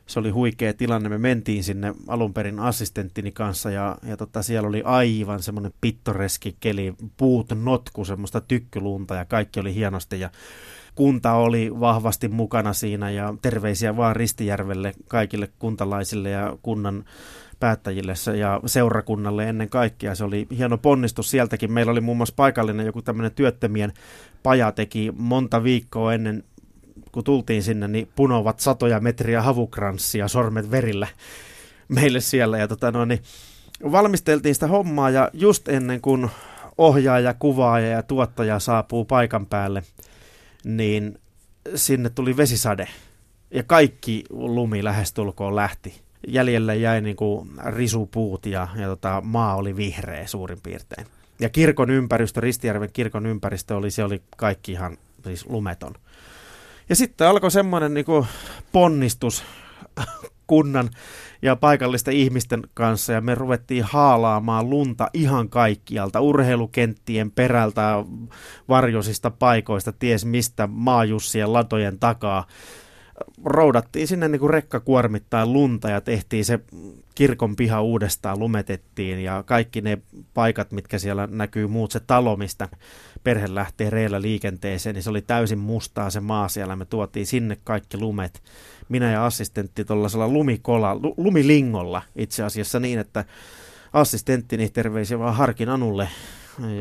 se oli huikea tilanne. Me mentiin sinne alun perin assistenttini kanssa ja, ja tota, siellä oli aivan semmoinen pittoreski keli, puut notku, semmoista tykkylunta ja kaikki oli hienosti ja kunta oli vahvasti mukana siinä ja terveisiä vaan Ristijärvelle kaikille kuntalaisille ja kunnan päättäjille ja seurakunnalle ennen kaikkea. Se oli hieno ponnistus sieltäkin. Meillä oli muun muassa paikallinen joku tämmöinen työttömien paja teki monta viikkoa ennen kun tultiin sinne, niin punovat satoja metriä havukranssia sormet verillä meille siellä. Ja tota noin, niin valmisteltiin sitä hommaa ja just ennen kuin ohjaaja, kuvaaja ja tuottaja saapuu paikan päälle, niin sinne tuli vesisade. Ja kaikki lumi lähestulkoon lähti. Jäljelle jäi niin kuin risupuut ja, ja tota, maa oli vihreä suurin piirtein. Ja kirkon ympäristö, Ristijärven kirkon ympäristö oli, se oli kaikki ihan siis lumeton. Ja sitten alkoi semmoinen niin ponnistus kunnan ja paikallisten ihmisten kanssa ja me ruvettiin haalaamaan lunta ihan kaikkialta, urheilukenttien perältä, varjoisista paikoista, ties mistä maajussien latojen takaa. Roudattiin sinne niin kuin rekka kuormittaa lunta ja tehtiin se kirkon piha uudestaan, lumetettiin ja kaikki ne paikat, mitkä siellä näkyy, muut se talo, mistä perhe lähtee reillä liikenteeseen, niin se oli täysin mustaa se maa siellä. Me tuotiin sinne kaikki lumet. Minä ja assistentti tuollaisella lumikola, lumilingolla itse asiassa niin, että assistenttini terveisiä vaan Harkin Anulle,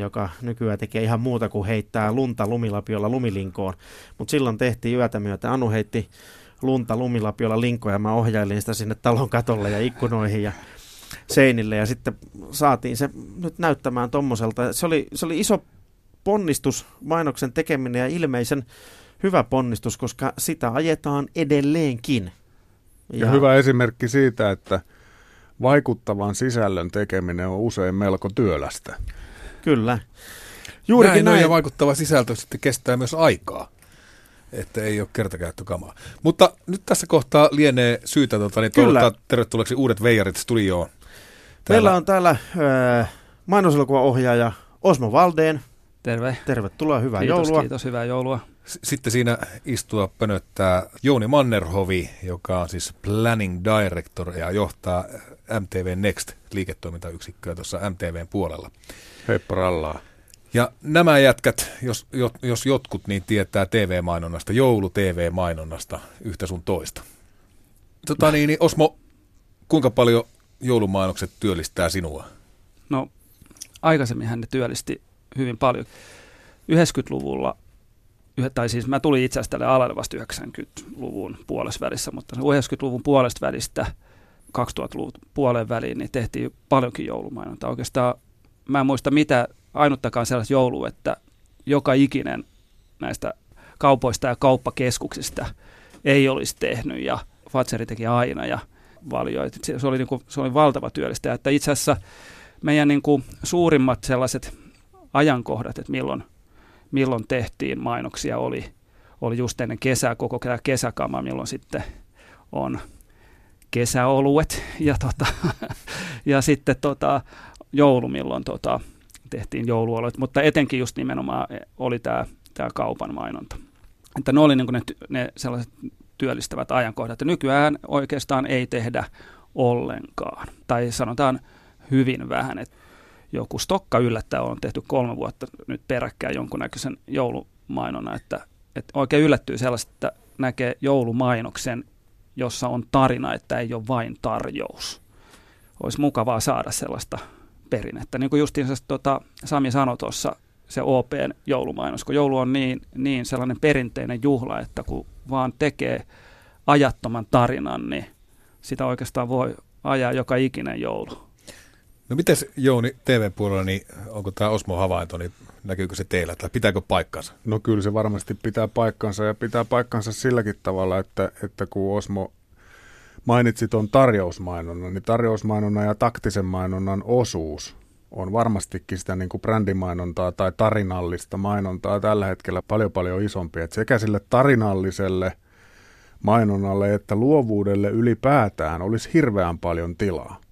joka nykyään tekee ihan muuta kuin heittää lunta lumilapiolla lumilinkoon. Mutta silloin tehtiin yötä myötä. Anu heitti lunta lumilapiolla linkoja ja mä ohjailin sitä sinne talon katolle ja ikkunoihin ja seinille ja sitten saatiin se nyt näyttämään tommoselta. Se oli, se oli iso ponnistus, mainoksen tekeminen ja ilmeisen hyvä ponnistus, koska sitä ajetaan edelleenkin. Ja, ja hyvä esimerkki siitä, että vaikuttavan sisällön tekeminen on usein melko työlästä. Kyllä. Juurikin näin, näin. ja vaikuttava sisältö sitten kestää myös aikaa että ei ole kertakäyttökamaa. Mutta nyt tässä kohtaa lienee syytä tota, niin Kyllä. tervetulleeksi uudet veijarit studioon. Täällä. Meillä on täällä äh, mainoselokuvaohjaaja Osmo Valdeen. Terve. Tervetuloa, hyvää kiitos, joulua. Kiitos, hyvää joulua. Sitten siinä istua pönöttää Jouni Mannerhovi, joka on siis Planning Director ja johtaa MTV Next liiketoimintayksikköä tuossa MTVn puolella. Heippa rallaa. Ja nämä jätkät, jos, jos jotkut, niin tietää TV-mainonnasta, joulu-TV-mainonnasta yhtä sun toista. Tota niin, niin Osmo, kuinka paljon joulumainokset työllistää sinua? No, aikaisemminhan ne työllisti hyvin paljon. 90-luvulla, tai siis mä tulin itse asiassa tälle vasta 90-luvun puolesvälissä, mutta 90-luvun puolesta välistä 2000-luvun puolen väliin niin tehtiin paljonkin joulumainontaa. Oikeastaan mä en muista mitä ainuttakaan sellaista joulua, että joka ikinen näistä kaupoista ja kauppakeskuksista ei olisi tehnyt ja Fatseri teki aina ja valjoi. Se oli, niin kuin, se oli valtava työllistä. Että itse asiassa meidän niin kuin, suurimmat sellaiset ajankohdat, että milloin, milloin tehtiin mainoksia, oli, oli just ennen kesää, koko kesäkama, milloin sitten on kesäoluet ja, tota, *laughs* ja sitten tota, joulu, milloin tota, tehtiin jouluolot, mutta etenkin just nimenomaan oli tämä, tämä kaupan mainonta. Että ne oli niin ne, ne sellaiset työllistävät ajankohdat. Ja nykyään oikeastaan ei tehdä ollenkaan. Tai sanotaan hyvin vähän. Että joku stokka yllättää on tehty kolme vuotta nyt peräkkäin jonkunnäköisen joulumainona, että, että oikein yllättyy sellaista, että näkee joulumainoksen, jossa on tarina, että ei ole vain tarjous. Olisi mukavaa saada sellaista perinnettä. Niin kuin justiinsa tota, Sami sanoi tuossa, se OPn joulumainos, kun joulu on niin, niin sellainen perinteinen juhla, että kun vaan tekee ajattoman tarinan, niin sitä oikeastaan voi ajaa joka ikinen joulu. No miten Jouni TV-puolella, niin onko tämä Osmo-havainto, niin näkyykö se teillä tai pitääkö paikkansa? No kyllä se varmasti pitää paikkansa ja pitää paikkansa silläkin tavalla, että, että kun Osmo mainitsit on tarjousmainonnan, niin tarjousmainonnan ja taktisen mainonnan osuus on varmastikin sitä niin kuin brändimainontaa tai tarinallista mainontaa tällä hetkellä paljon paljon isompi. Et sekä sille tarinalliselle mainonnalle että luovuudelle ylipäätään olisi hirveän paljon tilaa.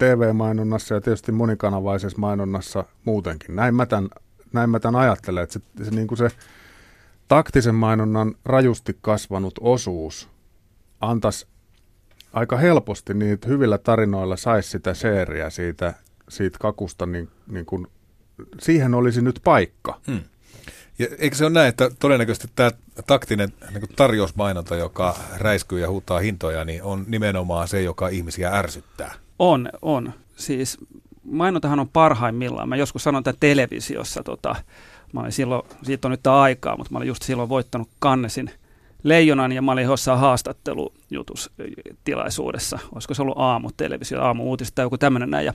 TV-mainonnassa ja tietysti monikanavaisessa mainonnassa muutenkin. Näin mä tämän, näin mä tämän ajattelen, että se, se, niin kuin se taktisen mainonnan rajusti kasvanut osuus antaisi aika helposti että hyvillä tarinoilla saisi sitä seeriä siitä, siitä kakusta, niin, niin kuin, siihen olisi nyt paikka. Hmm. Ja eikö se ole näin, että todennäköisesti tämä taktinen niin kuin tarjousmainonta, joka räiskyy ja huutaa hintoja, niin on nimenomaan se, joka ihmisiä ärsyttää? On, on. Siis mainontahan on parhaimmillaan. Mä joskus sanon tämän televisiossa, tota, mä olin silloin, siitä on nyt aikaa, mutta mä olin just silloin voittanut Kannesin Leijonan ja mä olin jossain haastattelutilaisuudessa, olisiko se ollut aamu-televisio, aamu-uutiset tai joku tämmöinen näin. Ja,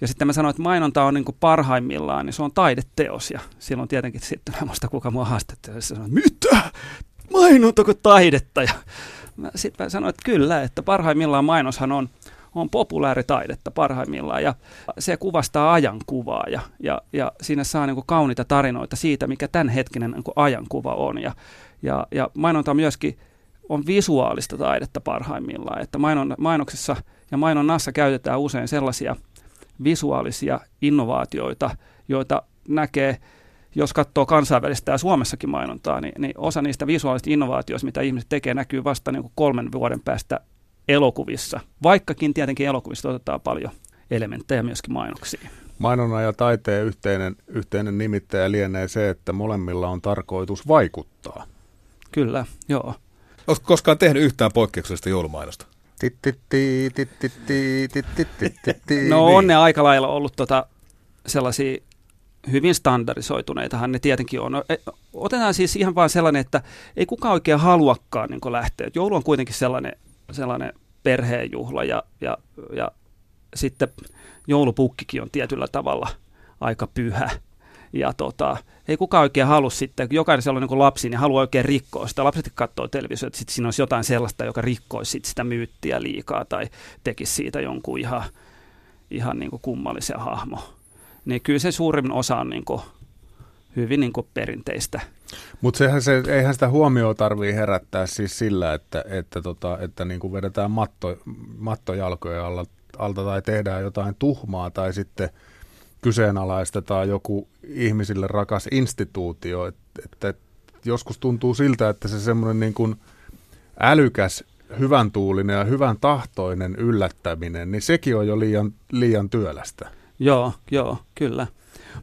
ja sitten mä sanoin, että mainonta on niin kuin parhaimmillaan, niin se on taideteos. Ja silloin tietenkin sitten mä muista, kuka mua haastatteli, ja sanoin, mitä? Mainontako taidetta? Ja sitten mä sanoin, että kyllä, että parhaimmillaan mainoshan on, on populaaritaidetta parhaimmillaan ja se kuvastaa ajankuvaa ja, ja, ja siinä saa niin kuin kauniita tarinoita siitä, mikä tämänhetkinen niin kuin ajankuva on. Ja, ja, ja mainonta myöskin on visuaalista taidetta parhaimmillaan, että mainon, mainoksessa ja mainonnassa käytetään usein sellaisia visuaalisia innovaatioita, joita näkee, jos katsoo kansainvälistä ja Suomessakin mainontaa, niin, niin osa niistä visuaalisista innovaatioista, mitä ihmiset tekee, näkyy vasta niin kuin kolmen vuoden päästä elokuvissa, vaikkakin tietenkin elokuvissa otetaan paljon elementtejä myöskin mainoksiin. Mainonnan ja taiteen yhteinen, yhteinen nimittäjä lienee se, että molemmilla on tarkoitus vaikuttaa. Kyllä, joo. Oletko koskaan tehnyt yhtään poikkeuksellista joulumainosta? No on ne aika lailla ollut tota sellaisia hyvin standardisoituneitahan ne tietenkin on. No, e, otetaan siis ihan vain sellainen, että ei kukaan oikein haluakaan niin lähteä. Joulu on kuitenkin sellainen, sellainen perheenjuhla ja, ja, ja sitten joulupukkikin on tietyllä tavalla aika pyhä. ja tota, ei kukaan oikein halua sitten, jokainen siellä on niin lapsi, niin haluaa oikein rikkoa sitä. Lapset katsoo televisiota, että sitten siinä olisi jotain sellaista, joka rikkoisi sit sitä myyttiä liikaa tai tekisi siitä jonkun ihan, ihan niin kuin kummallisen hahmo. Niin kyllä se suurin osa on niin kuin hyvin niin kuin perinteistä. Mutta sehän se, eihän sitä huomioon tarvii herättää siis sillä, että, että, tota, että niin kuin vedetään matto, mattojalkoja alla, alta tai tehdään jotain tuhmaa tai sitten kyseenalaistetaan joku ihmisille rakas instituutio. Että, että joskus tuntuu siltä, että se semmoinen niin kuin älykäs, hyvän tuulinen ja hyvän tahtoinen yllättäminen, niin sekin on jo liian, liian työlästä. Joo, joo, kyllä.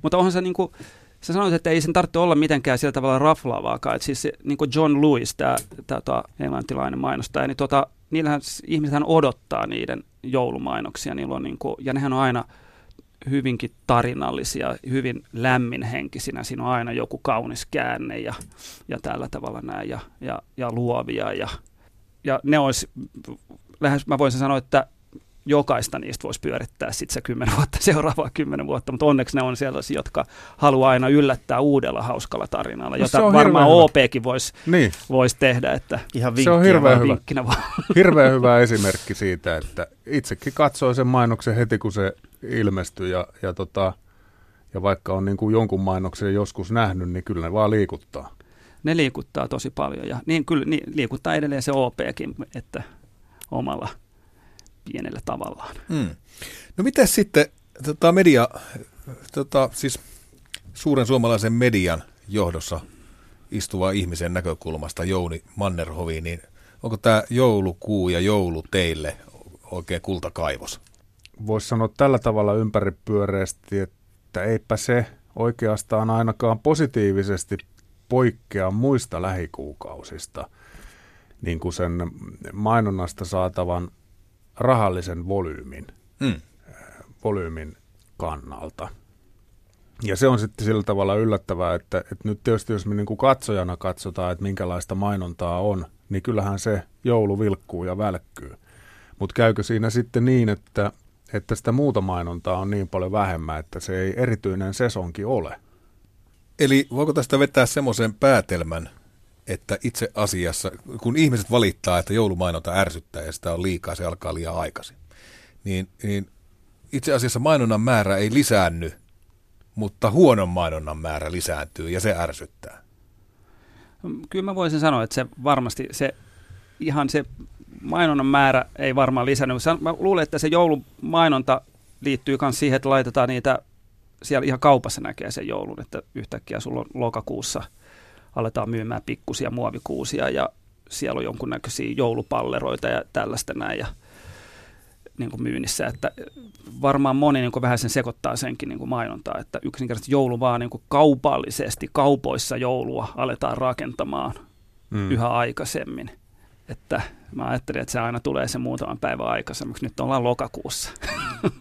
Mutta onhan se niin kuin, sä sanoit, että ei sen tarvitse olla mitenkään sillä tavalla raflaavaakaan. Että siis niin kuin John Lewis, tämä, tota, englantilainen mainostaja, niin tota, niillähän ihmiset odottaa niiden joulumainoksia. On niin kuin, ja nehän on aina hyvinkin tarinallisia, hyvin lämminhenkisinä. Siinä on aina joku kaunis käänne ja, ja tällä tavalla näin ja, ja, ja luovia. Ja, ja ne olisi, lähes mä voisin sanoa, että jokaista niistä voisi pyörittää sitten se kymmenen *laughs* vuotta, seuraavaa kymmenen vuotta, mutta onneksi ne on sellaisia, jotka haluaa aina yllättää uudella hauskalla tarinalla, no, jota varmaan OPkin voisi niin. vois tehdä. Että Ihan se on hirveän hyvä, vaan. *laughs* hirveän hyvä esimerkki siitä, että itsekin katsoi sen mainoksen heti, kun se ilmestyi ja, ja, tota, ja vaikka on niin kuin jonkun mainoksen joskus nähnyt, niin kyllä ne vaan liikuttaa. Ne liikuttaa tosi paljon ja niin kyllä niin liikuttaa edelleen se OPkin, että omalla – pienellä tavallaan. Mm. No miten sitten tota media, tota, siis suuren suomalaisen median johdossa istuva ihmisen näkökulmasta Jouni Mannerhovi, niin onko tämä joulukuu ja joulu teille oikein kultakaivos? Voisi sanoa tällä tavalla ympäripyöreästi, että eipä se oikeastaan ainakaan positiivisesti poikkea muista lähikuukausista, niin kuin sen mainonnasta saatavan rahallisen volyymin, mm. volyymin kannalta. Ja se on sitten sillä tavalla yllättävää, että, että nyt tietysti jos me niin kuin katsojana katsotaan, että minkälaista mainontaa on, niin kyllähän se joulu vilkkuu ja välkkyy. Mutta käykö siinä sitten niin, että, että sitä muuta mainontaa on niin paljon vähemmän, että se ei erityinen sesonki ole? Eli voiko tästä vetää semmoisen päätelmän, että itse asiassa, kun ihmiset valittaa, että joulumainonta ärsyttää ja sitä on liikaa, se alkaa liian aikaisin, niin, niin itse asiassa mainonnan määrä ei lisäänny, mutta huonon mainonnan määrä lisääntyy ja se ärsyttää. Kyllä mä voisin sanoa, että se varmasti se ihan se mainonnan määrä ei varmaan lisännyt. Mä luulen, että se joulumainonta liittyy myös siihen, että laitetaan niitä, siellä ihan kaupassa näkee sen joulun, että yhtäkkiä sulla on lokakuussa – aletaan myymään pikkusia muovikuusia ja siellä on jonkunnäköisiä joulupalleroita ja tällaista näin ja niin kuin myynnissä, että varmaan moni niin kuin vähän sen sekoittaa senkin niin kuin mainontaa, että yksinkertaisesti joulu vaan niin kuin kaupallisesti, kaupoissa joulua aletaan rakentamaan mm. yhä aikaisemmin. Että mä ajattelin, että se aina tulee se muutaman päivän aikaisemmaksi. Nyt ollaan lokakuussa.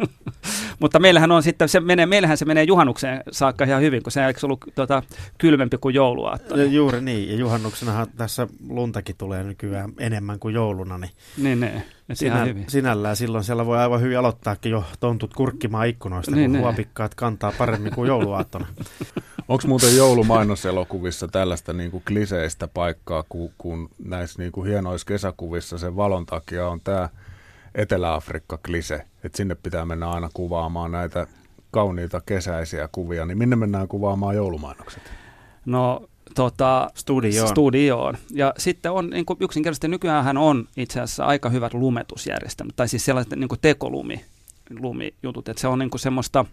*laughs* Mutta meillähän on sitten, se menee, meillähän se menee juhannukseen saakka ihan hyvin, kun se eikö ollut tota, kylmempi kuin jouluaatto. Niin? Juuri niin, ja juhannuksenahan tässä luntakin tulee nykyään enemmän kuin jouluna. Niin, niin, niin. Sinä, sinällään silloin siellä voi aivan hyvin aloittaakin jo tontut kurkkimaan ikkunoista, niin, kun niin. huopikkaat kantaa paremmin kuin jouluaattona. *laughs* Onko muuten joulumainoselokuvissa tällaista niin kuin kliseistä paikkaa, kun, kun näissä niin kuin hienoissa kesäkuvissa sen valon takia on tämä Etelä-Afrikka-klise, että sinne pitää mennä aina kuvaamaan näitä kauniita kesäisiä kuvia, niin minne mennään kuvaamaan joulumainokset? No tota, studioon. studioon. Ja sitten on niin kuin yksinkertaisesti nykyään on itse asiassa aika hyvät lumetusjärjestelmät, tai siis sellaiset niin kuin tekolumi lumijutut, että se on niin kuin semmoista,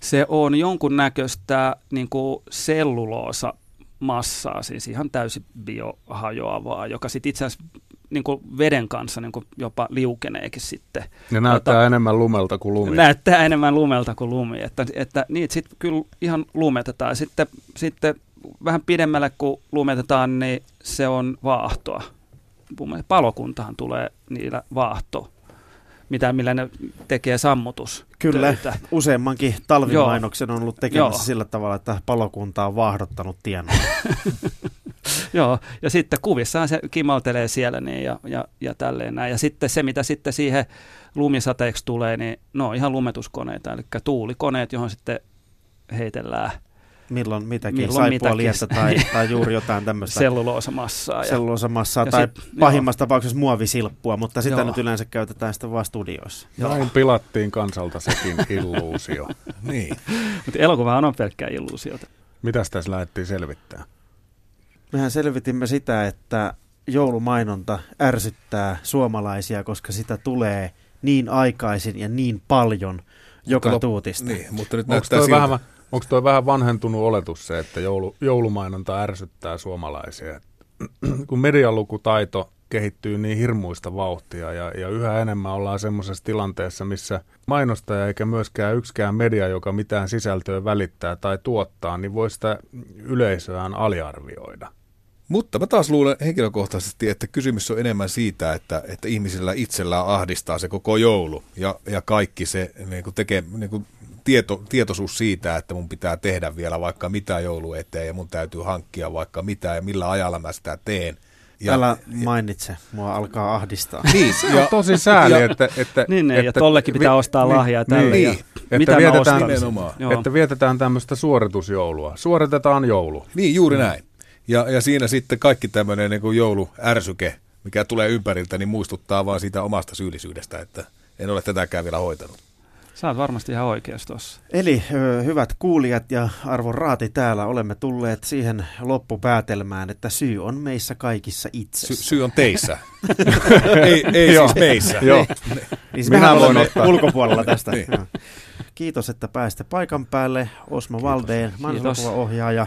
se on jonkunnäköistä niin kuin selluloosa massaa, siis ihan täysin biohajoavaa, joka sitten itse asiassa niin kuin veden kanssa niin kuin jopa liukeneekin sitten. Ja näyttää Ota, enemmän lumelta kuin lumi. Näyttää enemmän lumelta kuin lumi, että, että niitä sitten kyllä ihan lumetetaan. Sitten, sitten vähän pidemmälle kun lumetetaan, niin se on vaahtoa. Palokuntahan tulee niillä vaahto mitä, millä ne tekee sammutus. Kyllä, useammankin talvimainoksen on ollut tekemässä Joo. sillä tavalla, että palokunta on vaahdottanut tien. *laughs* Joo, ja sitten kuvissaan se kimaltelee siellä niin ja, ja, ja tälleen näin. Ja sitten se, mitä sitten siihen lumisateeksi tulee, niin no ihan lumetuskoneita, eli tuulikoneet, johon sitten heitellään Milloin mitäkin, Milloin saipua mitäkin. liettä tai, tai juuri jotain tämmöistä *laughs* selluloosamassaa. Ja, selluloosamassaa ja tai sit- pahimmassa tapauksessa muovisilppua, mutta sitä Joo. nyt yleensä käytetään sitten vaan studioissa. Näin pilattiin kansalta sekin illuusio. *laughs* niin. Mutta elokuvahan on pelkkää illuusiota. Mitäs tässä lähdettiin selvittämään? Mehän selvitimme sitä, että joulumainonta ärsyttää suomalaisia, koska sitä tulee niin aikaisin ja niin paljon joka lop- tuutista. Niin, mutta nyt Onko näyttää siltä. vähän, onko toi vähän vanhentunut oletus se, että joulu, joulumainonta ärsyttää suomalaisia? *clears throat* Kun medialukutaito kehittyy niin hirmuista vauhtia ja, ja yhä enemmän ollaan semmoisessa tilanteessa, missä mainostaja eikä myöskään yksikään media, joka mitään sisältöä välittää tai tuottaa, niin voi sitä yleisöään aliarvioida. Mutta mä taas luulen henkilökohtaisesti, että kysymys on enemmän siitä, että, että ihmisillä itsellään ahdistaa se koko joulu ja, ja kaikki se niin kuin tekee, niin kuin tieto, tietoisuus siitä, että mun pitää tehdä vielä vaikka mitä joulu eteen ja mun täytyy hankkia vaikka mitä ja millä ajalla mä sitä teen. Ja, Älä mainitse, mua alkaa ahdistaa. Niin, *laughs* Se on tosi sääli, ja- että, että, Niin, niin, ja että tollekin pitää ostaa lahjaa tälle Niin, ja että mitä vietetään, että vietetään tämmöistä suoritusjoulua. Suoritetaan joulu. Niin, juuri näin. Ja, ja siinä sitten kaikki tämmöinen niin jouluärsyke, mikä tulee ympäriltä, niin muistuttaa vaan siitä omasta syyllisyydestä, että en ole tätäkään vielä hoitanut. Sä oot varmasti ihan oikeassa tuossa. Eli hyvät kuulijat ja arvon raati täällä, olemme tulleet siihen loppupäätelmään, että syy on meissä kaikissa itse. Sy- syy on teissä. *laughs* ei ei siis meissä. Joo. Niin siis Minä voin ottaa. ulkopuolella tästä. Niin. Kiitos, että pääsitte paikan päälle. Osmo Valdeen, ohjaaja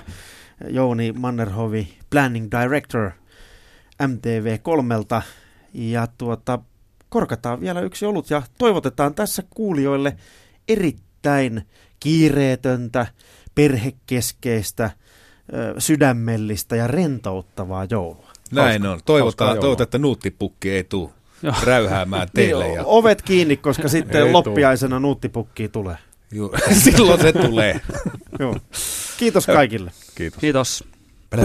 Jouni Mannerhovi, Planning Director MTV3. Ja tuota, korkataan vielä yksi olut ja toivotetaan tässä kuulijoille erittäin kiireetöntä, perhekeskeistä, sydämellistä ja rentouttavaa joulua. Näin on. Toivotaan, toivotaan, että nuuttipukki ei tule Joo. räyhäämään teille. Niin, Ja, Ovet kiinni, koska sitten Ei loppiaisena nuuttipukki tulee. ju, *laughs* silloin se tulee. Joo. Kiitos kaikille. Kiitos. Kiitos. Plä,